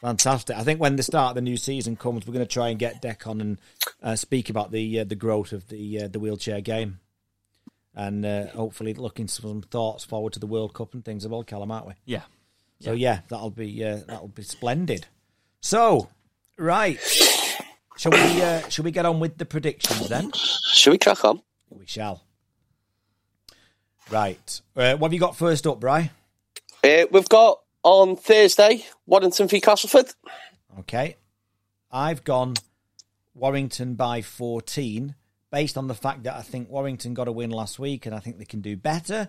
Fantastic. I think when the start of the new season comes, we're going to try and get Deck on and uh, speak about the uh, the growth of the uh, the wheelchair game, and uh, hopefully looking some thoughts forward to the World Cup and things of all, Callum, aren't we? Yeah. So yeah, that'll be uh, that'll be splendid. So right, shall we uh, shall we get on with the predictions then? Should we crack on? We shall. Right, uh, what have you got first up, Bry? Uh, we've got on Thursday Warrington v Castleford. Okay. I've gone Warrington by 14, based on the fact that I think Warrington got a win last week, and I think they can do better.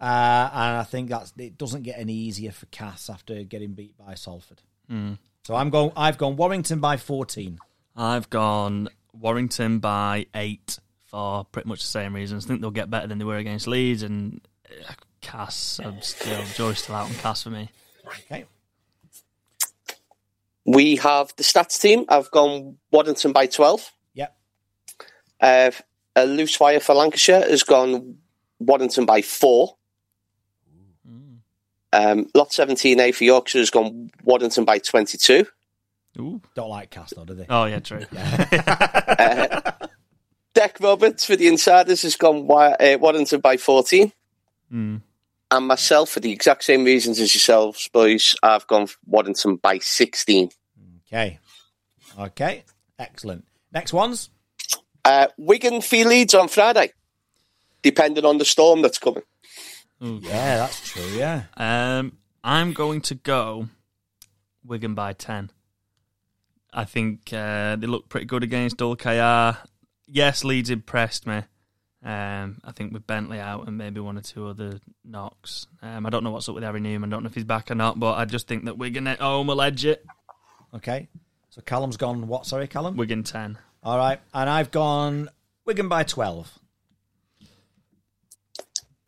Uh, and I think that's it doesn't get any easier for Cass after getting beat by Salford. Mm. So I'm going. I've gone Warrington by 14. I've gone Warrington by eight for pretty much the same reasons. I think they'll get better than they were against Leeds and uh, Cass. I'm still Joy's still out on Cass for me. Okay. We have the stats team. I've gone Warrington by 12. Yep. Uh, a loose wire for Lancashire has gone Warrington by 4. Um, lot 17A for Yorkshire has gone Warrington by 22. Ooh. Don't like Cass though, do they? Oh yeah, true. Uh, Deck Roberts for the Insiders has gone Wa- uh, Warrington by 14. Mm. And myself, for the exact same reasons as yourselves, boys, I've gone Warrington by 16. Okay. Okay. Excellent. Next ones. Uh, Wigan v Leeds on Friday, depending on the storm that's coming. Yeah, that's true. Yeah. Um, I'm going to go Wigan by ten. I think uh, they look pretty good against Hull KR. Yes, Leeds impressed me. Um, I think with Bentley out and maybe one or two other knocks. Um, I don't know what's up with Harry Newman. I don't know if he's back or not, but I just think that Wigan at home will edge it. Okay. So Callum's gone. What? Sorry, Callum. Wigan ten. All right, and I've gone Wigan by 12.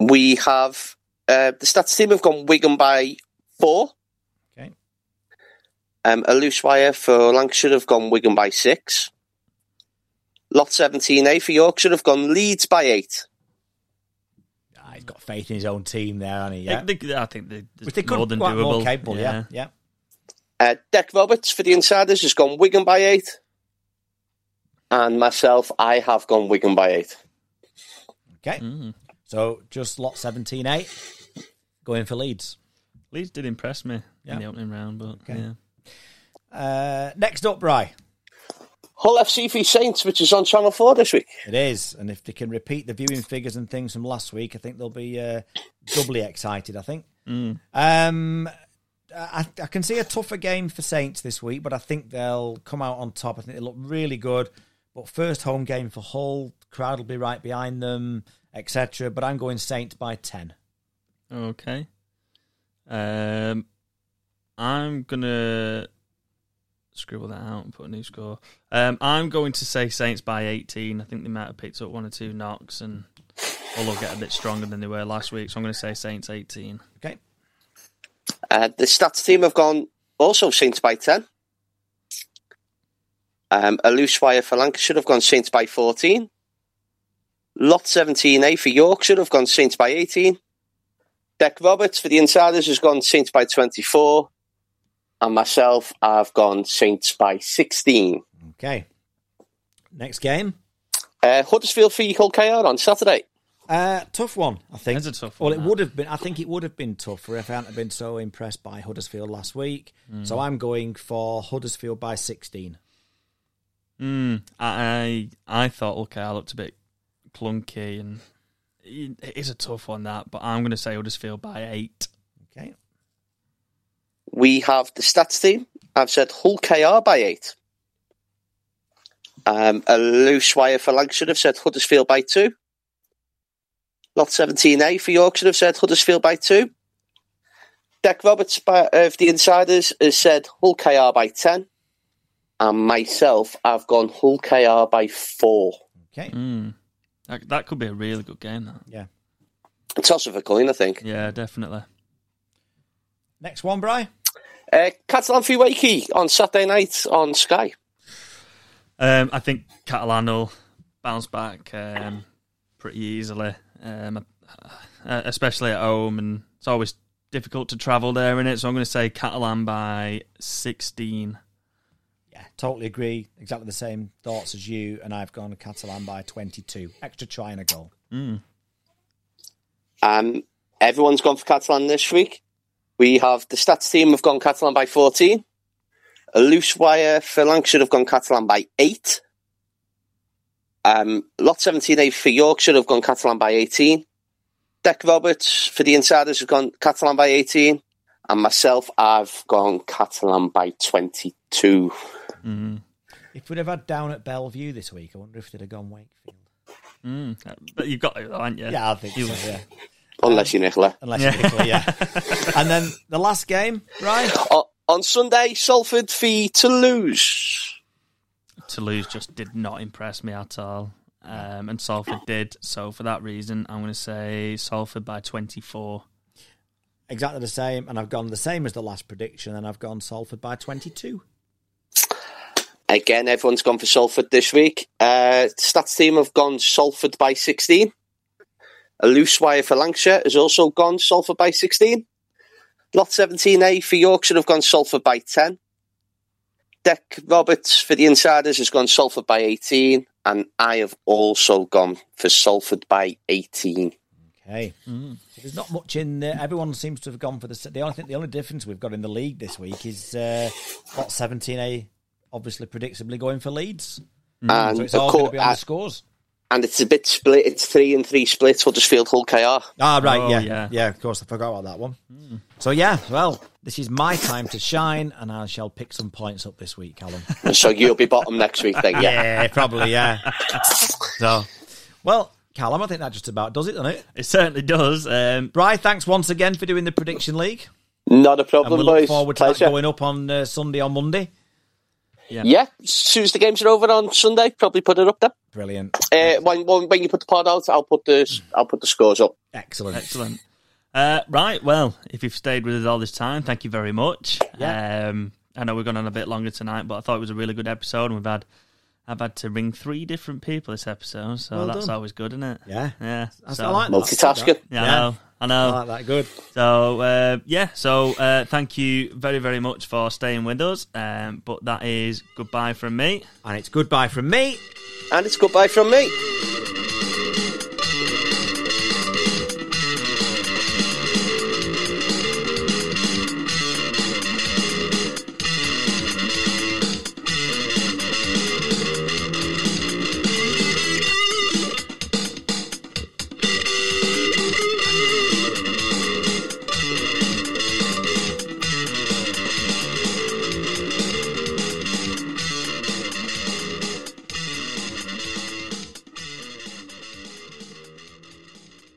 We have uh, the stats team have gone Wigan by 4. Okay. Um, a loose wire for Lancashire have gone Wigan by 6. Lot 17A for Yorkshire have gone Leeds by 8. Ah, he's got faith in his own team there, hasn't he? Yeah. They- they- I think they, Which they could more than doable. more capable. Yeah. Yeah. Uh, Deck Roberts for the Insiders has gone Wigan by 8. And myself, I have gone Wigan by 8. Okay. Mm. So just lot 17 8 going for Leeds. Leeds did impress me Yeah. in the opening round, but Okay. yeah. Uh, next up, Bry. Hull FC v Saints, which is on Channel 4 this week. It is. And if they can repeat the viewing figures and things from last week, I think they'll be uh, doubly excited, I think. Mm. Um, I, I can see a tougher game for Saints this week, but I think they'll come out on top. I think they look really good. But first home game for Hull, crowd will be right behind them, etc. But I'm going Saints by 10. Okay. Um, I'm gonna scribble that out and put a new score. Um, I'm going to say Saints by 18. I think they might have picked up one or two knocks and Hull will get a bit stronger than they were last week. So I'm going to say Saints 18. Okay. Uh, the stats team have gone also Saints by 10. Um, a loose wire for Lancashire have gone Saints by 14. Lot 17A for Yorkshire have gone Saints by 18. Deck Roberts for the Insiders has gone Saints by 24. And myself, I've gone Saints by 16. Okay. Next game. Uh, Huddersfield v Hull KR on Saturday. Uh, tough one, I think. It's a tough Well, it that. would have been. I think it would have been tougher if I hadn't been so impressed by Huddersfield last week. So I'm going for Huddersfield by 16. Mm, I I thought okay, I looked a bit clunky and it is a tough one that, but I'm going to say Huddersfield by eight. Okay. We have the stats team. I've said Hull KR by 8. Um, a loose wire for Lancashire have said Huddersfield by 2. Lot 17A for Yorkshire have said Huddersfield by 2. Deck Roberts by, of the Insiders has said Hull KR by 10. And myself, I've gone Hull KR by 4. Okay. Mm. That, that could be a really good game. That. Yeah. A toss of a coin, I think. Yeah, definitely. Next one, Bry. Uh, Catalan v Wakey on Saturday night on Sky. Um, I think Catalan will bounce back um, pretty easily, um, uh, especially at home, and it's always difficult to travel there in it. So I'm going to say Catalan by 16. Yeah, totally agree. Exactly the same thoughts as you, and I've gone Catalan by 22. Extra try and a goal. Mm. Um, everyone's gone for Catalan this week. We have the stats team have gone Catalan by 14. A loose wire for Lancashire should have gone Catalan by 8. Um, lot 17A for Yorkshire have gone Catalan by 18. Deck Roberts for the Insiders have gone Catalan by 18. And myself, I've gone Catalan by 22. Mm. If we'd have had down at Belle Vue this week, I wonder if they'd have gone Wakefield. Mm, but you've got it, though, haven't you? Yeah, I think so. Yeah, Unless you're Nicola. unless Yeah. you're Nicola, yeah. and then the last game, right? O- on Sunday, Salford v Toulouse. Toulouse just did not impress me at all. Um, and Salford did. So for that reason, I'm going to say Salford by 24. Exactly the same, and I've gone the same as the last prediction, and I've gone Salford by twenty-two. Again, everyone's gone for Salford this week. Uh, stats team have gone Salford by 16. A loose wire for Lancashire has also gone Salford by 16. Lot 17A for Yorkshire have gone Salford by 10. Deck Roberts for the Insiders has gone Salford by 18. And I have also gone for Salford by 18. Okay, so there's not much in there. Everyone seems to have gone for the. The only thing, the only difference we've got in the league this week is uh, lot seventeen A, obviously predictably going for Leeds. And, So it's of all going course- to be on the scores. And it's a bit split. It's three and three splits. Huddersfield, Hull, KR. Ah, right, Oh, yeah, yeah. yeah, Of course, I forgot about that one. So yeah, well, this is my time to shine, and I shall pick some points up this week, Callum. So you'll be bottom next week then, yeah. yeah, probably, yeah. so, well, Callum, I think that just about does it, doesn't it? It certainly does. Um, Bry, thanks once again for doing the prediction league, Not a and problem, we look boys. forward to Pleasure. that going up on uh, Sunday or Monday. Yeah, as soon as the games are over on Sunday, probably put it up there. Brilliant, Uh, when, when when you put the pod out, I'll put the I'll put the scores up. excellent, Excellent. Uh, right, well, if you've stayed with us all this time, thank you very much. Yeah. Um, I know we're going on a bit longer tonight, but I thought it was a really good episode, and we've had I've had to ring three different people this episode, so Well that's done. always good, isn't it? Yeah, Yeah. I, So, I like that. Multitasking. yeah, I Yeah. Know. I know. I like that. Good. So uh, yeah, so uh, thank you very very much for staying with us. Um, but that is goodbye from me. And it's goodbye from me. And it's goodbye from me.